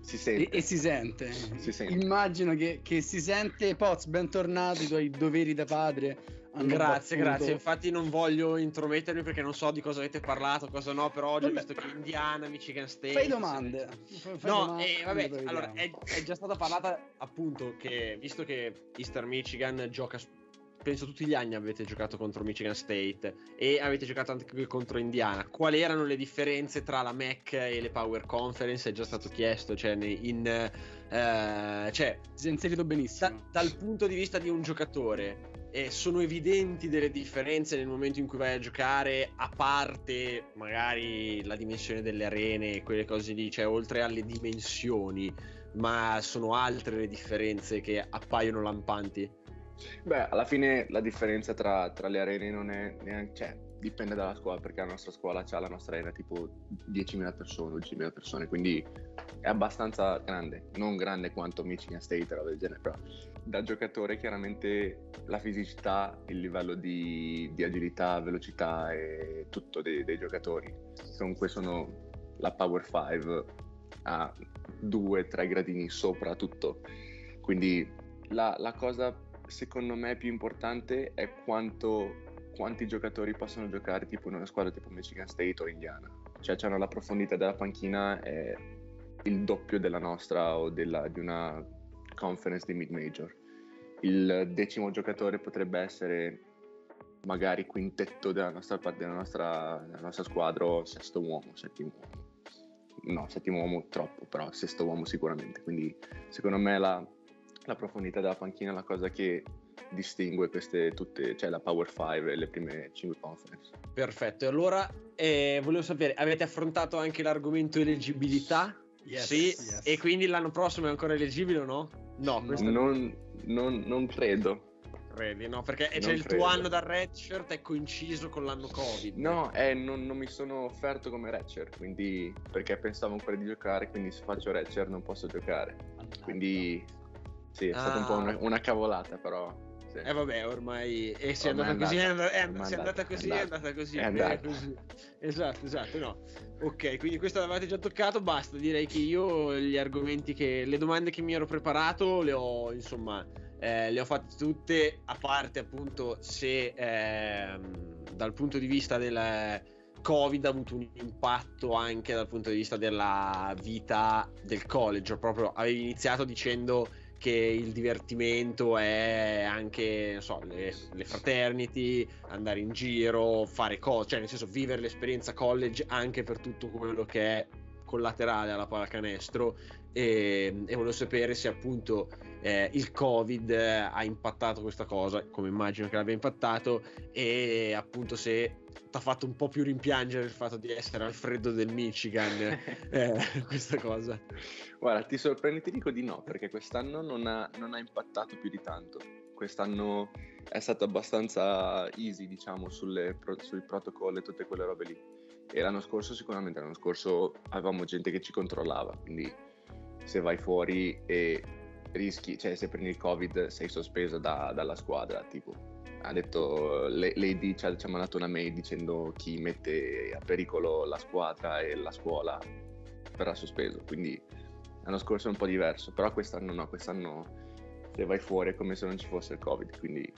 Si E, sente. e si sente. Si sente. Immagino che, che si sente. Poz, bentornato, i tuoi doveri da padre. hanno Grazie, battuto- grazie. Infatti non voglio intromettermi perché non so di cosa avete parlato, cosa no, però oggi ho visto che Indiana, Michigan State... Fai domande. Fai- fai No, domande, eh, vabbè, allora è, è già stata parlata appunto che visto che Eastern Michigan gioca, penso tutti gli anni avete giocato contro Michigan State e avete giocato anche contro Indiana. Quali erano le differenze tra la MAC e le Power Conference? È già stato chiesto, cioè in, eh, cioè, Si è inserito benissimo. da- dal punto di vista di un giocatore, eh, sono evidenti delle differenze nel momento in cui vai a giocare, a parte magari la dimensione delle arene e quelle cose lì, cioè oltre alle dimensioni, ma sono altre le differenze che appaiono lampanti. Beh, alla fine la differenza tra, tra le arene non è neanche... Cioè, dipende dalla scuola, perché la nostra scuola ha la nostra arena tipo 10.000 persone, 12.000 persone, quindi è abbastanza grande. Non grande quanto Michigan State, roba del genere, però da giocatore chiaramente la fisicità, il livello di, di agilità, velocità e tutto dei, dei giocatori. Comunque sono la Power 5 a 2-3 gradini sopra tutto. Quindi la, la cosa secondo me più importante è quanto, quanti giocatori possono giocare tipo in una squadra tipo Michigan State o Indiana. Cioè c'hanno la profondità della panchina è il doppio della nostra o della, di una conference di mid-major. Il decimo giocatore potrebbe essere magari quintetto della nostra, della nostra, della nostra squadra o sesto uomo, settimo uomo. No, settimo uomo troppo, però sesto uomo sicuramente. Quindi secondo me la, la profondità della panchina è la cosa che distingue queste tutte, cioè la Power 5 e le prime 5 conference. Perfetto, e allora eh, volevo sapere, avete affrontato anche l'argomento eleggibilità? Yes, sì, yes. e quindi l'anno prossimo è ancora eleggibile o no? No, Non, non- non credo. credi, no? Perché c'è Non il credo. tuo anno da redshirt è coinciso con l'anno Covid. No, eh, non, non mi sono offerto come Ratcher, quindi perché pensavo ancora di giocare, quindi se faccio Ratcher non posso giocare. Quindi sì, è stata un po' una, Ah. una cavolata, però. sì. Eh vabbè, ormai e se è Ormai andata è così, è andata. è è così, è andata così, È bene andata. così. Esatto, esatto, no. Ok, quindi questo l'avete già toccato, basta, direi che io gli argomenti che le domande che mi ero preparato le ho, insomma, eh, le ho fatte tutte, a parte appunto se ehm, dal punto di vista del Covid ha avuto un impatto anche dal punto di vista della vita del college, proprio avevi iniziato dicendo che il divertimento è anche so, le, le fraternity, andare in giro, fare cose, cioè nel senso vivere l'esperienza college anche per tutto quello che è collaterale alla pallacanestro. E, e volevo sapere se appunto eh, il covid eh, ha impattato questa cosa come immagino che l'abbia impattato e appunto se ti ha fatto un po' più rimpiangere il fatto di essere al freddo del Michigan eh, questa cosa Guarda, ti sorprendi, ti dico di no, perché quest'anno non ha, non ha impattato più di tanto. Quest'anno è stato abbastanza easy, diciamo, sulle pro- sui protocolli e tutte quelle robe lì. E l'anno scorso sicuramente, l'anno scorso avevamo gente che ci controllava, quindi se vai fuori e rischi, cioè se prendi il covid sei sospeso da- dalla squadra, tipo. Ha detto, le- l'AD ci ha, ci ha mandato una mail dicendo chi mette a pericolo la squadra e la scuola verrà sospeso, quindi l'anno scorso è un po' diverso, però quest'anno no, quest'anno se vai fuori è come se non ci fosse il covid, quindi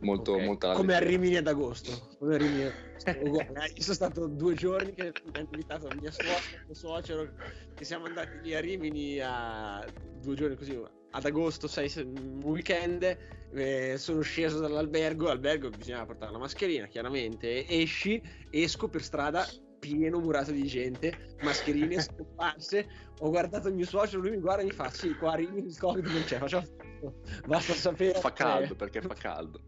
molto, Ok. molto come a. Rimini ad agosto come a Rimini ad agosto. Uguale, eh, io sono stato due giorni che mi hanno invitato mia suocera mio suocero che siamo andati lì a Rimini a due giorni così ad agosto sei, un weekend eh, sono sceso dall'albergo albergo bisognava portare la mascherina chiaramente esci esco per strada pieno murato di gente mascherine scomparse ho guardato il mio suocero lui mi guarda e mi fa sì qua a Rimini il covid non c'è facciamo basta sapere Fa caldo cioè- perché fa caldo.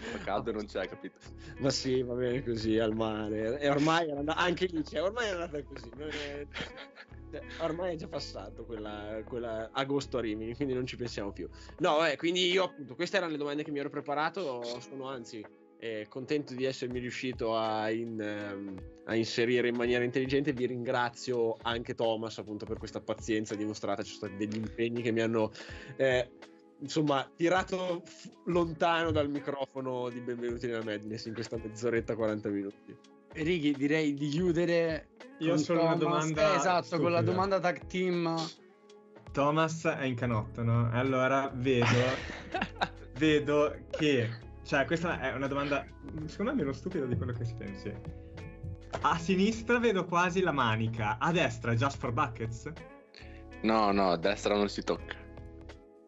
Fa caldo e non c'è, capito? ma sì, va bene così al mare. E ormai era andata, anche lì, cioè, ormai è andata così. non è- ormai è già passato quella, quella agosto a Rimini, quindi non ci pensiamo più. No, vabbè, quindi io appunto, queste erano le domande che mi ero preparato. Sono anzi eh, contento di essermi riuscito a, in, ehm, a inserire in maniera intelligente. Vi ringrazio anche Thomas appunto per questa pazienza dimostrata. Ci sono stati degli impegni che mi hanno eh, insomma tirato f- lontano dal microfono di Benvenuti nella Madness in questa mezz'oretta 40 minuti. Ricky, direi di chiudere. Io ho con solo una Thomas. domanda Eh, esatto, con la domanda tag team. Thomas è in canotto, no? E allora vedo, vedo che, cioè questa è una domanda, secondo me meno stupida di quello che si pensi. A sinistra vedo quasi la manica, a destra Just for Buckets? No, no, a destra non si tocca.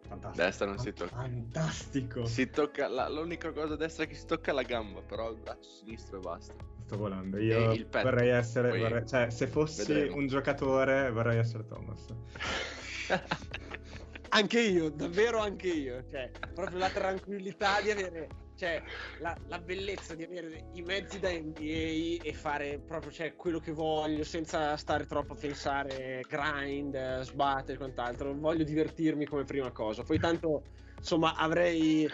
Fantastico. Destra non si tocca. Fantastico. Si tocca, la- l'unica cosa a destra che si tocca è la gamba, però il braccio sinistro e basta. Sto volando. Io vorrei essere, Poi vorrei- cioè se fossi vedremo. un giocatore vorrei essere Thomas. anche io, davvero anche io. Cioè, proprio la tranquillità di avere, cioè, la, la bellezza di avere i mezzi da NBA e fare proprio cioè, quello che voglio senza stare troppo a pensare grind, sbattere e quant'altro. Voglio divertirmi come prima cosa. Poi tanto, insomma, avrei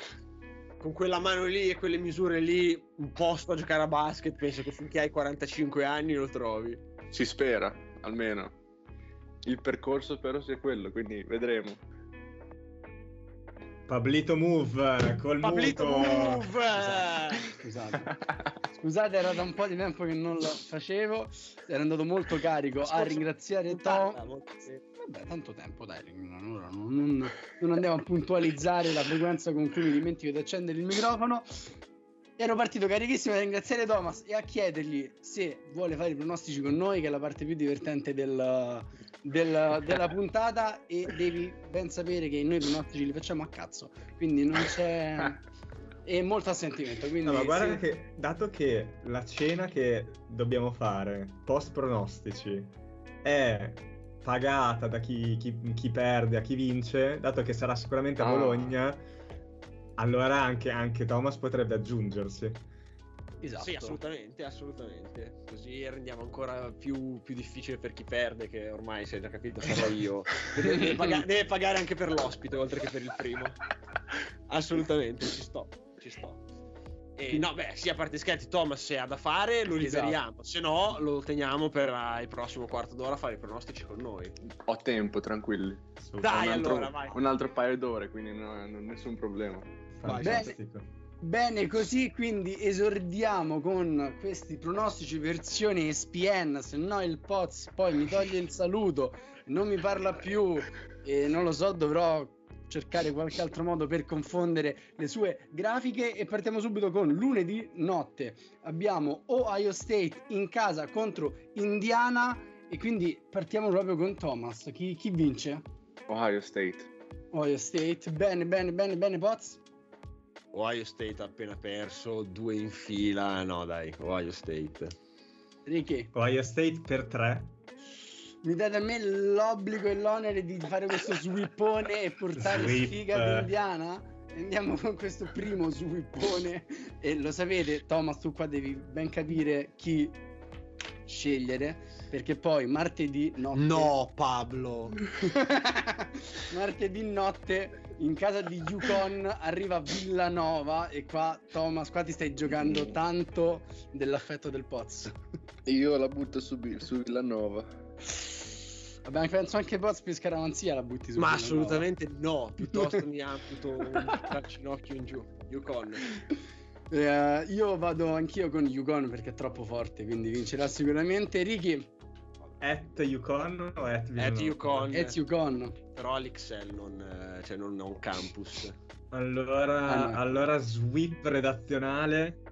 con quella mano lì e quelle misure lì un posto a giocare a basket. Penso che finché hai 45 anni lo trovi. Si spera, almeno. Il percorso spero sia quello, quindi vedremo. Pablito Move col Pablito muto. Move! Scusate. Scusate, era da un po' di tempo che non lo facevo. Ero andato molto carico a Scorsa ringraziare Tom. Vabbè, tanto tempo, dai. Non, non- non andiamo a puntualizzare la frequenza con cui mi dimentico di accendere il microfono. Ero partito carichissimo a ringraziare Thomas e a chiedergli se vuole fare i pronostici con noi, che è la parte più divertente del- del- della puntata. E devi ben sapere che noi i pronostici li facciamo a cazzo, quindi non c'è. E molto assentimento. Quindi No, ma guarda sì. che dato che la cena che dobbiamo fare post pronostici è pagata da chi, chi- chi perde a chi vince, dato che sarà sicuramente a Ah. Bologna, allora anche, anche Thomas potrebbe aggiungersi. Esatto. Sì, assolutamente, assolutamente. Così rendiamo ancora più, più difficile per chi perde, che ormai, se hai già capito, sarò io. Deve, deve paga- deve pagare anche per l'ospite, oltre che per il primo. Assolutamente, ci sto, ci sto. E no, beh, sì, a parte scherzi, Thomas se ha da fare lo Esatto. liberiamo, se no lo teniamo per eh, il prossimo quarto d'ora a fare i pronostici con noi. Ho tempo, tranquilli. Dai, un altro, allora, vai. Un altro paio d'ore, quindi non, non- nessun problema. Vai. Fantastico. Bene, così quindi esordiamo con questi pronostici versione ESPN, se no il Poz poi mi toglie il saluto, non mi parla più e non lo so, dovrò cercare qualche altro modo per confondere le sue grafiche e partiamo subito con lunedì notte. Abbiamo Ohio State in casa contro Indiana e quindi partiamo proprio con Thomas. Chi, chi vince? Ohio State. Ohio State. Bene, bene, bene, bene, Poz. Ohio State ha appena perso due in fila, no dai, Ohio State. Ricky. Ohio State per 3. Mi date a me l'obbligo e l'onere di fare questo sweepone e portare Sweep. sfiga all'Indiana? Andiamo con questo primo sweepone e lo sapete, Thomas, tu qua devi ben capire chi scegliere perché poi martedì notte No, Pablo. martedì notte in casa di Yukon arriva Villanova e qua Thomas qua ti stai giocando tanto dell'affetto del Poz Io la butto su, su Villanova. Vabbè, penso anche Poz più scaramanzia la butti su Ma assolutamente no, piuttosto mi amputo un calcinocchio in giù. Yukon. Eh, io vado anch'io con Yukon perché è troppo forte, quindi vincerà sicuramente. Ricky, At Yukon o at Villanova? Yukon. è Yukon. Però all'Ixel non, eh, cioè non ho un campus. Allora, Ah, no. allora sweep redazionale.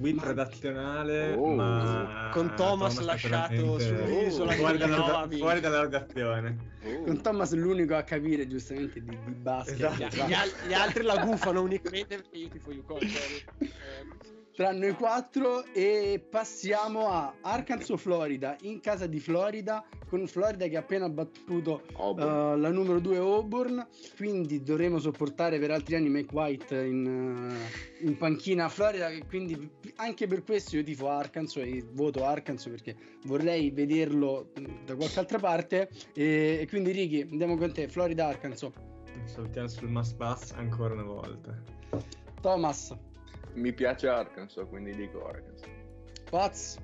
Ma- redazionale, Oh. ma Con Thomas lasciato naturalmente- sull'isola fuori, di dalla, fuori dalla redazione. Oh. Con Thomas l'unico a capire giustamente di, di basket. Esatto. Gli, al- gli altri la gufano unicamente perché io tifo Yukon. cioè, tra noi quattro e passiamo a Arkansas, Florida, in casa di Florida, con Florida che ha appena battuto. Uh, la numero 2 Auburn, quindi dovremo sopportare per altri anni Mike White in, uh, in panchina a Florida, e quindi anche per questo io tifo Arkansas e voto Arkansas perché vorrei vederlo da qualche altra parte e, e quindi Ricky andiamo con te, Florida Arkansas. Salutiamo sul must pass ancora una volta. Thomas, mi piace Arkansas, quindi dico Arkansas. Paz,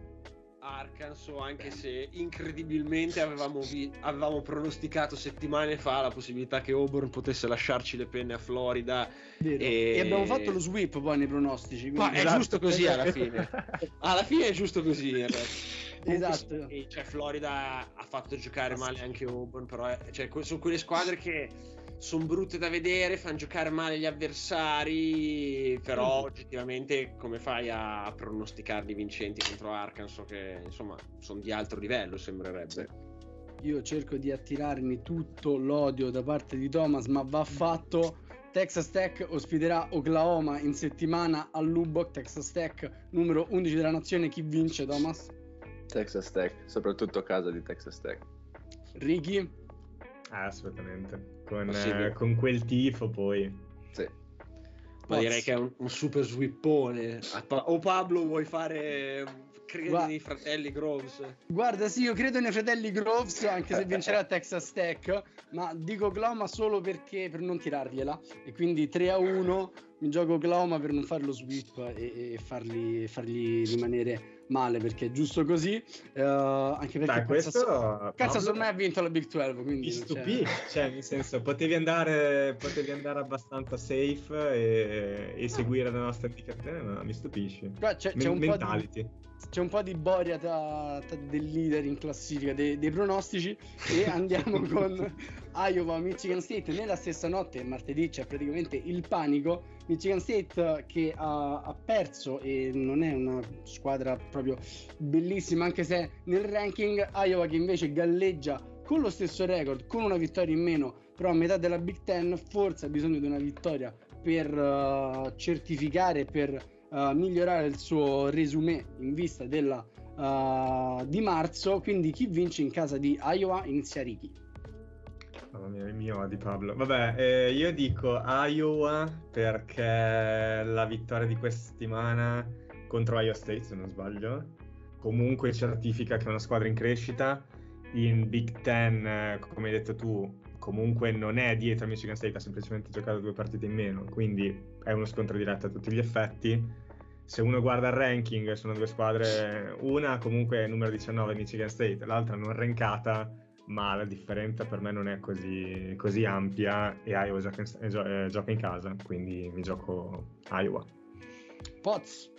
Arkansas, anche se incredibilmente avevamo, vi- avevamo pronosticato settimane fa la possibilità che Auburn potesse lasciarci le penne a Florida. E- E... abbiamo fatto lo sweep poi nei pronostici. Ma è Esatto. giusto così alla fine. Alla fine è giusto così. in realtà. Comunque Esatto. sì, cioè, Florida ha fatto giocare male anche Auburn, però è- cioè, que- sono quelle squadre che sono brutte da vedere, fanno giocare male gli avversari, però Mm. oggettivamente come fai a pronosticarli vincenti contro Arkansas che insomma sono di altro livello sembrerebbe. Io cerco di attirarmi tutto l'odio da parte di Thomas, ma va fatto. Texas Tech ospiterà Oklahoma in settimana a Lubbock. Texas Tech, numero 11 della nazione. Chi vince, Thomas? Texas Tech, soprattutto a casa di Texas Tech. Ricky? Ah, assolutamente. Con, eh, con quel tifo poi. Sì. Ma direi che è un, un super swippone. A Pa- O Pablo vuoi fare credi Guarda- nei fratelli Groves? Guarda, sì, io credo nei fratelli Groves, anche se vincerà Texas Tech, ma dico Oklahoma solo perché per non tirargliela. E quindi 3 a 1 mi gioco Oklahoma per non fare lo sweep e, e farli, fargli rimanere male, perché è giusto così. eh, anche perché Dai, questo... Kansas Pablo, ormai ha vinto la Big 12, quindi... Mi c'è- stupì, cioè nel senso potevi andare, potevi andare abbastanza safe e, e seguire la nostra indicazione, ma mi stupisci. Qua c'è, c'è un po' di, mentality. c'è un po' di boria tra, tra del leader in classifica dei, dei pronostici e andiamo con Iowa Michigan State nella stessa notte martedì c'è praticamente il panico Michigan State che ha, ha perso e non è una squadra proprio bellissima anche se nel ranking Iowa che invece galleggia con lo stesso record con una vittoria in meno però a metà della Big Ten forse ha bisogno di una vittoria per eh, certificare per uh, migliorare il suo resume in vista della uh, di marzo. Quindi chi vince in casa di Iowa inizia Ricky. Mamma mia, il mio di Pablo. Vabbè, eh, io dico Iowa perché la vittoria di questa settimana contro Iowa State, se non sbaglio, comunque certifica che è una squadra in crescita. In Big Ten, eh, come hai detto tu, comunque non è dietro a Michigan State, ha semplicemente giocato due partite in meno, quindi è uno scontro diretto a tutti gli effetti. Se uno guarda il ranking, sono due squadre, una comunque numero 19 Michigan State, l'altra non rankata, ma la differenza per me non è così, così ampia e Iowa gioca in, eh, gio- eh, gioca in casa, quindi mi gioco Iowa. Poz,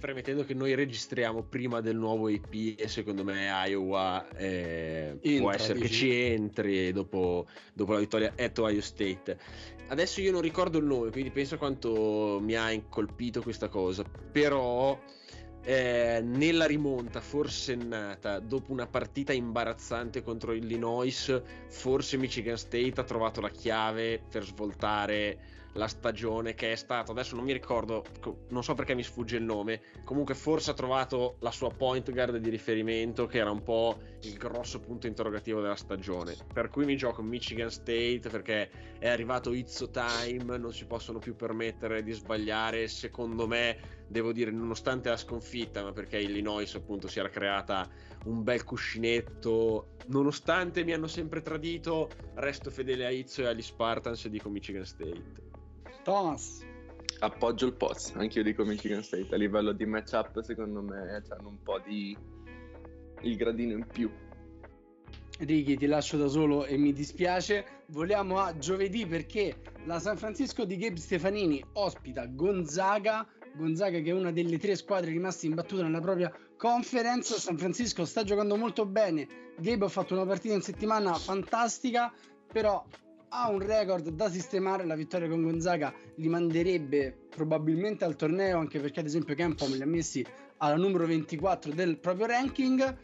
Premettendo che noi registriamo prima del nuovo IP e secondo me Iowa eh, Entra, può essere che ci entri dopo, dopo la vittoria at Ohio State. Adesso io non ricordo il nome, quindi penso quanto mi ha incolpito questa cosa. Però eh, nella rimonta forsennata dopo una partita imbarazzante contro Illinois, forse Michigan State ha trovato la chiave per svoltare la stagione che è stata. Adesso non mi ricordo co- non so perché mi sfugge il nome. Comunque forse ha trovato la sua point guard di riferimento che era un po' il grosso punto interrogativo della stagione. Per cui mi gioco Michigan State perché è arrivato Izzo Time non si possono più permettere di sbagliare. Secondo me devo dire nonostante la sconfitta ma perché Illinois appunto si era creata un bel cuscinetto nonostante mi hanno sempre tradito resto fedele a Izzo e agli Spartans e dico Michigan State Thomas, Appoggio il Poz, anche io dico Michigan State. A livello di matchup, secondo me, hanno un po' di il gradino in più. Ricky ti lascio da solo e mi dispiace. Vogliamo a giovedì perché la San Francisco di Gabe Stefanini ospita Gonzaga. Gonzaga che è una delle tre squadre rimaste imbattute nella propria conference. San Francisco sta giocando molto bene. Gabe ha fatto una partita in settimana fantastica, però ha un record da sistemare. La vittoria con Gonzaga li manderebbe probabilmente al torneo, anche perché ad esempio Campom li ha messi alla numero 24 del proprio ranking.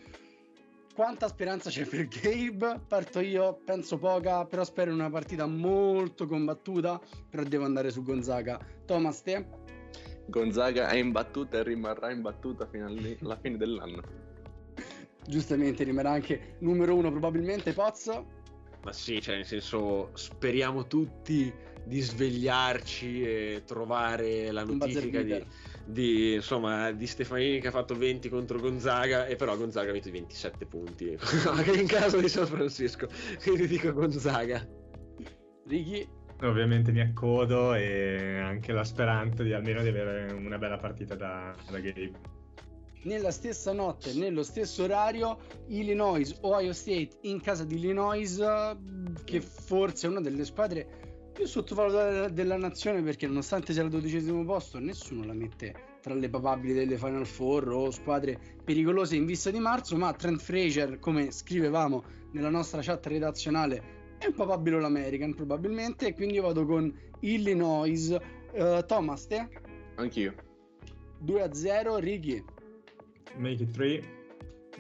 Quanta speranza c'è per Gabe? Parto io, penso poca, però spero in una partita molto combattuta, però devo andare su Gonzaga. Thomas, te? Gonzaga è imbattuta e rimarrà imbattuta fino alla fine dell'anno. Giustamente rimarrà anche numero uno probabilmente Pozzo. Ma sì, cioè nel senso speriamo tutti di svegliarci e trovare la notifica di, di, insomma, di Stefanini che ha fatto 20 contro Gonzaga e però Gonzaga ha vinto 27 punti. Anche in casa di San Francisco. Quindi dico Gonzaga. Ricky, Ovviamente mi accodo e anche la speranza di almeno di avere una bella partita da, da Gabe. Nella stessa notte, nello stesso orario, Illinois, Ohio State in casa di Illinois, che forse è una delle squadre più sottovalutate della nazione perché nonostante sia al dodicesimo posto nessuno la mette tra le papabili delle Final Four o squadre pericolose in vista di marzo, ma Trent Frazier, come scrivevamo nella nostra chat redazionale, è un papabile All-American probabilmente, quindi io vado con Illinois. Uh, Thomas, te? Anch'io. 2-0, Ricky. Make it 3.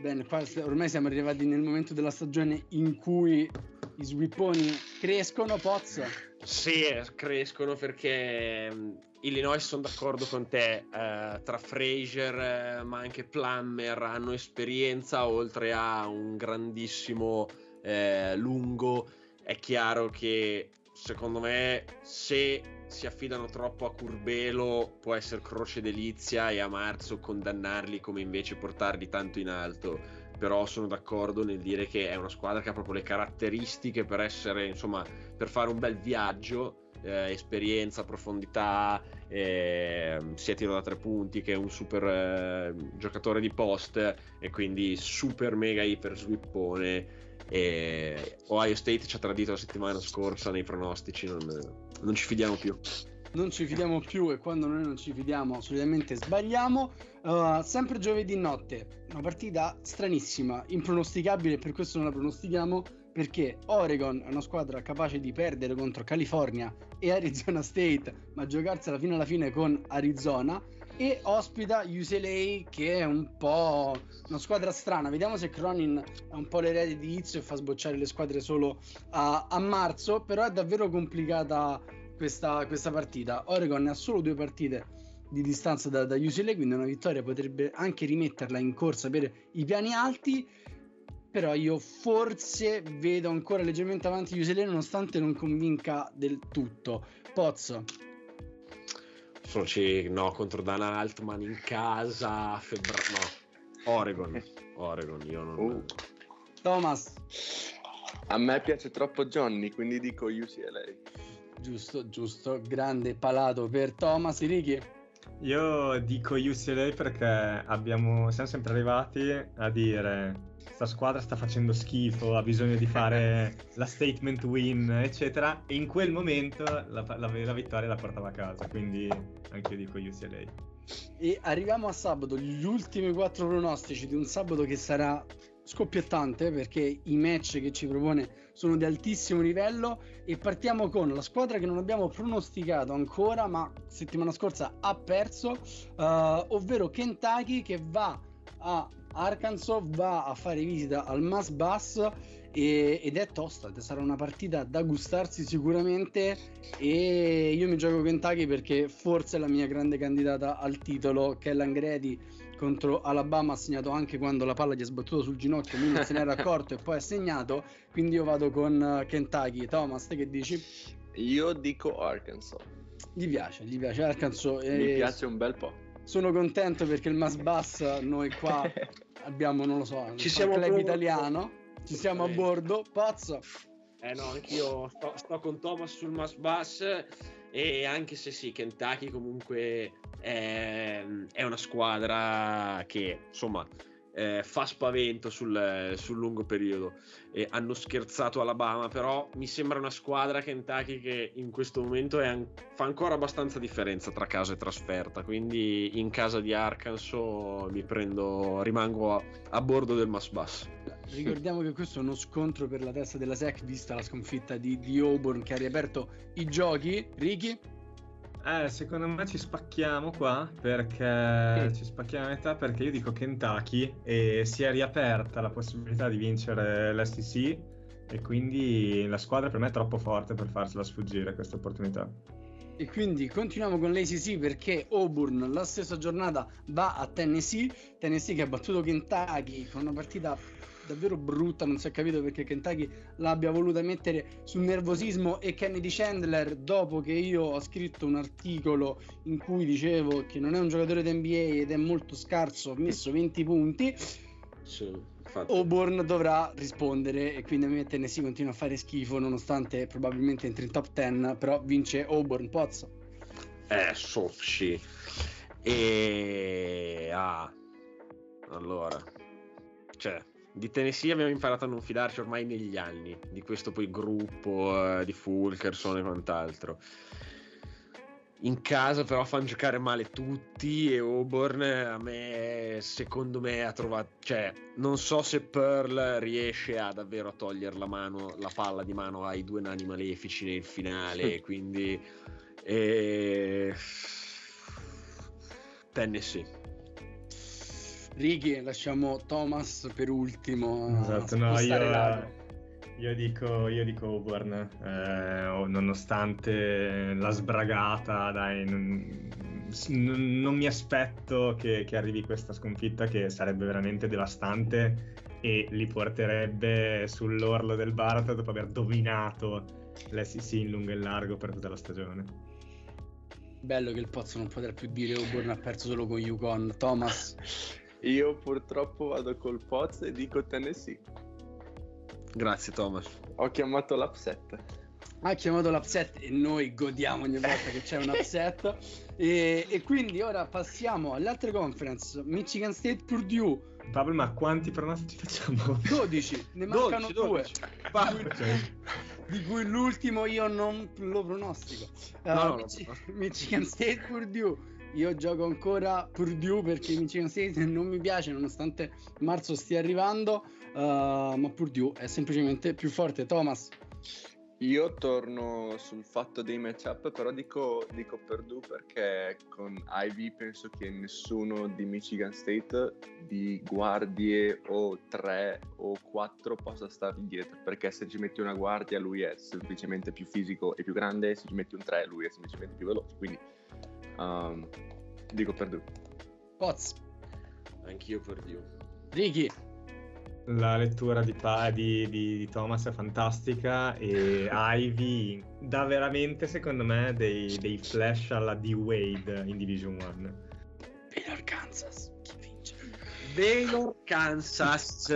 Bene, qua ormai siamo arrivati nel momento della stagione in cui i swipponi crescono, Pozzo. Sì, crescono perché mm, Illinois sono d'accordo con te, eh, tra Fraser eh, ma anche Plummer hanno esperienza oltre a un grandissimo eh, lungo è chiaro che secondo me se si affidano troppo a Curbelo può essere croce delizia e a marzo condannarli come invece portarli tanto in alto. Però sono d'accordo nel dire che è una squadra che ha proprio le caratteristiche per essere insomma per fare un bel viaggio eh, esperienza, profondità eh, sia tiro da tre punti che un super eh, giocatore di post e quindi super mega iper swippone e Ohio State ci ha tradito la settimana scorsa nei pronostici, non, non ci fidiamo più non ci fidiamo più e quando noi non ci fidiamo solitamente sbagliamo. Uh, sempre giovedì notte, una partita stranissima, impronosticabile, per questo non la pronostichiamo perché Oregon è una squadra capace di perdere contro California e Arizona State, ma giocarsela fino alla fine con Arizona e ospita UCLA che è un po' una squadra strana. Vediamo se Cronin è un po' l'erede di Izzo e fa sbocciare le squadre solo a, a marzo, però è davvero complicata questa, questa, partita. Oregon ha solo due partite di distanza da, da UCLA, quindi una vittoria potrebbe anche rimetterla in corsa per i piani alti. Però io forse vedo ancora leggermente avanti UCLA nonostante non convinca del tutto. Pozzo, Soci, no, contro Dana Altman in casa, febbraio, no, Oregon, Oregon, io non... Uh. Thomas. A me piace troppo Johnny, quindi dico UCLA. Giusto, giusto, grande palato per Thomas, Ricky. Io dico UCLA perché abbiamo, siamo sempre arrivati a dire questa squadra sta facendo schifo, ha bisogno di fare la statement win, eccetera. E in quel momento la, la, la vittoria la portava a casa, quindi anche io dico UCLA. E arriviamo a sabato, gli ultimi quattro pronostici di un sabato che sarà scoppiettante perché i match che ci propone sono di altissimo livello e partiamo con la squadra che non abbiamo pronosticato ancora ma settimana scorsa ha perso uh, ovvero Kentucky che va a Arkansas va a fare visita al Mas Bass e, ed è tosta, sarà una partita da gustarsi sicuramente e io mi gioco Kentucky perché forse è la mia grande candidata al titolo, Kellan Grady contro Alabama ha segnato anche quando la palla gli è sbattuta sul ginocchio, lui non se n'era accorto e poi ha segnato, quindi io vado con Kentucky. Thomas, te che dici? Io dico Arkansas. Gli piace, gli piace Arkansas. Mi piace un bel po'. Sono contento perché il Mas Bass noi qua abbiamo, non lo so, ci siamo club bordo. italiano, ci siamo a bordo, pazzo. Eh no, anch'io sto, sto con Thomas sul Mas Bass e anche se sì, Kentucky comunque è, è una squadra che insomma eh, fa spavento sul, sul, lungo periodo. E hanno scherzato Alabama, però mi sembra una squadra Kentucky che in questo momento an- fa ancora abbastanza differenza tra casa e trasferta. Quindi in casa di Arkansas mi prendo, rimango a, a bordo del Mass Bus. Ricordiamo che questo è uno scontro per la testa della SEC, vista la sconfitta di, di Auburn che ha riaperto i giochi. Ricky? Eh, secondo me ci spacchiamo qua perché ci spacchiamo a metà perché io dico Kentucky e si è riaperta la possibilità di vincere l'STC e quindi la squadra per me è troppo forte per farsela sfuggire questa opportunità. E quindi continuiamo con l'ACC perché Auburn la stessa giornata va a Tennessee, Tennessee che ha battuto Kentucky con una partita davvero brutta, non si è capito perché Kentucky l'abbia voluta mettere sul nervosismo e Kennedy Chandler, dopo che io ho scritto un articolo in cui dicevo che non è un giocatore di NBA ed è molto scarso, ha messo 20 punti. Sì. infatti. Auburn dovrà rispondere e quindi a me Tennessee continua a fare schifo nonostante probabilmente entri in top 10, però vince Auburn Pozzo. Eh, Sofci. E... Ah. Allora. Cioè, di Tennessee abbiamo imparato a non fidarci ormai negli anni, di questo poi gruppo eh, di Fulkerson e quant'altro. In casa però fanno giocare male tutti e Auburn a me, secondo me, ha trovato... Cioè, non so se Pearl riesce a davvero a togliere la, mano, la palla di mano ai due nani malefici nel finale, quindi... Eh... Tennessee. Righi, lasciamo Thomas per ultimo. Esatto, no, io, io, dico, io dico Auburn, eh, nonostante la sbragata, dai, non, non mi aspetto che, che, arrivi questa sconfitta che sarebbe veramente devastante e li porterebbe sull'orlo del baratro dopo aver dominato l'SEC in lungo e largo per tutta la stagione. Bello che il Pozzo non potrà più dire Auburn ha perso solo con Yukon. Thomas. Io purtroppo vado col Poz e dico Tennessee. Grazie Thomas. Ho chiamato l'upset. Ha chiamato l'upset e noi godiamo ogni volta che c'è un upset. e, e, quindi ora passiamo alle altre conference. Michigan State Purdue. Pablo, ma quanti pronostici facciamo? 12, ne mancano 12, 2. Di cui l'ultimo io non lo pronostico. Uh, no, Mich- no. Michigan State Purdue io gioco ancora Purdue perché Michigan State non mi piace nonostante marzo stia arrivando, uh, ma Purdue è semplicemente più forte. Thomas. Io torno sul fatto dei matchup, però dico, dico Purdue perché con Ivy penso che nessuno di Michigan State di guardie o tre o quattro possa stargli dietro, perché se ci metti una guardia lui è semplicemente più fisico e più grande, se ci metti un tre lui è semplicemente più veloce, quindi Um, dico Purdue. Poz. Anch'io Purdue. Ricky. La lettura di, pa- di, di, di, Thomas è fantastica e Ivy dà veramente, secondo me, dei, dei flash alla D-Wade in Division 1. Baylor Kansas. Chi vince? Baylor Kansas.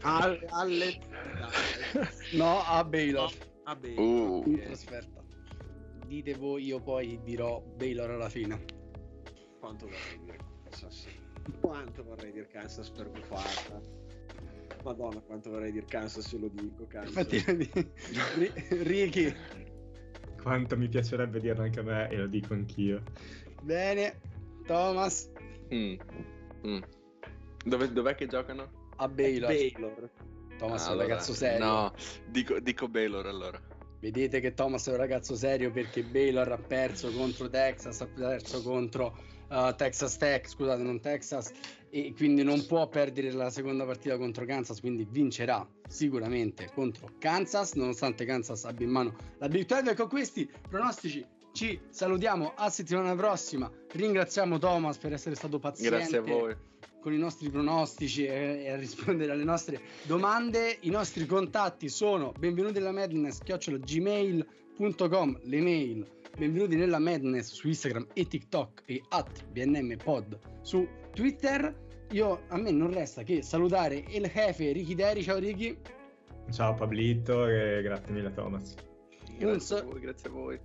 Al, alle... No, a Baylor. No, a Baylor. Uh. In trasferta dite voi, io poi dirò Baylor alla fine. Quanto vorrei dire Kansas? Quanto vorrei dire Kansas per buffata? Madonna, quanto vorrei dire Kansas se lo dico. Kansas. Infatti, Ricky. Quanto mi piacerebbe dirlo anche a me e lo dico anch'io. Bene, Thomas. Mm. Mm. Dove, dov'è che giocano? A Baylor. Baylor. Thomas ah, è un allora, ragazzo serio. No, dico, dico Baylor allora. Vedete che Thomas è un ragazzo serio perché Baylor ha perso contro Texas, ha perso contro uh, Texas Tech, scusate, non Texas, e quindi non può perdere la seconda partita contro Kansas, quindi vincerà sicuramente contro Kansas, nonostante Kansas abbia in mano la Big 12. E con questi pronostici ci salutiamo a settimana prossima. Ringraziamo Thomas per essere stato paziente. Grazie a voi con i nostri pronostici e, e, a rispondere alle nostre domande. I nostri contatti sono benvenuti nella madness gmail.com le mail benvenuti nella madness su Instagram e TikTok e at bnmpod su Twitter. Io a me non resta che salutare il jefe Ricky Deri. Ciao Ricky. Ciao Pablito e grazie mille Thomas. Grazie, sa- a voi, grazie a voi.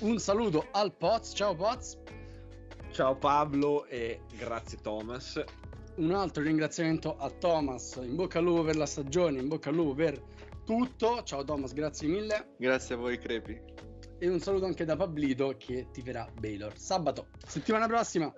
Un saluto al Poz. Ciao Poz. Ciao Pablo e grazie Thomas un altro ringraziamento a Thomas, in bocca al lupo per la stagione, in bocca al lupo per tutto. Ciao Thomas, grazie mille. Grazie a voi Crepi. E un saluto anche da Pablito che ti verrà Baylor. Sabato, settimana prossima.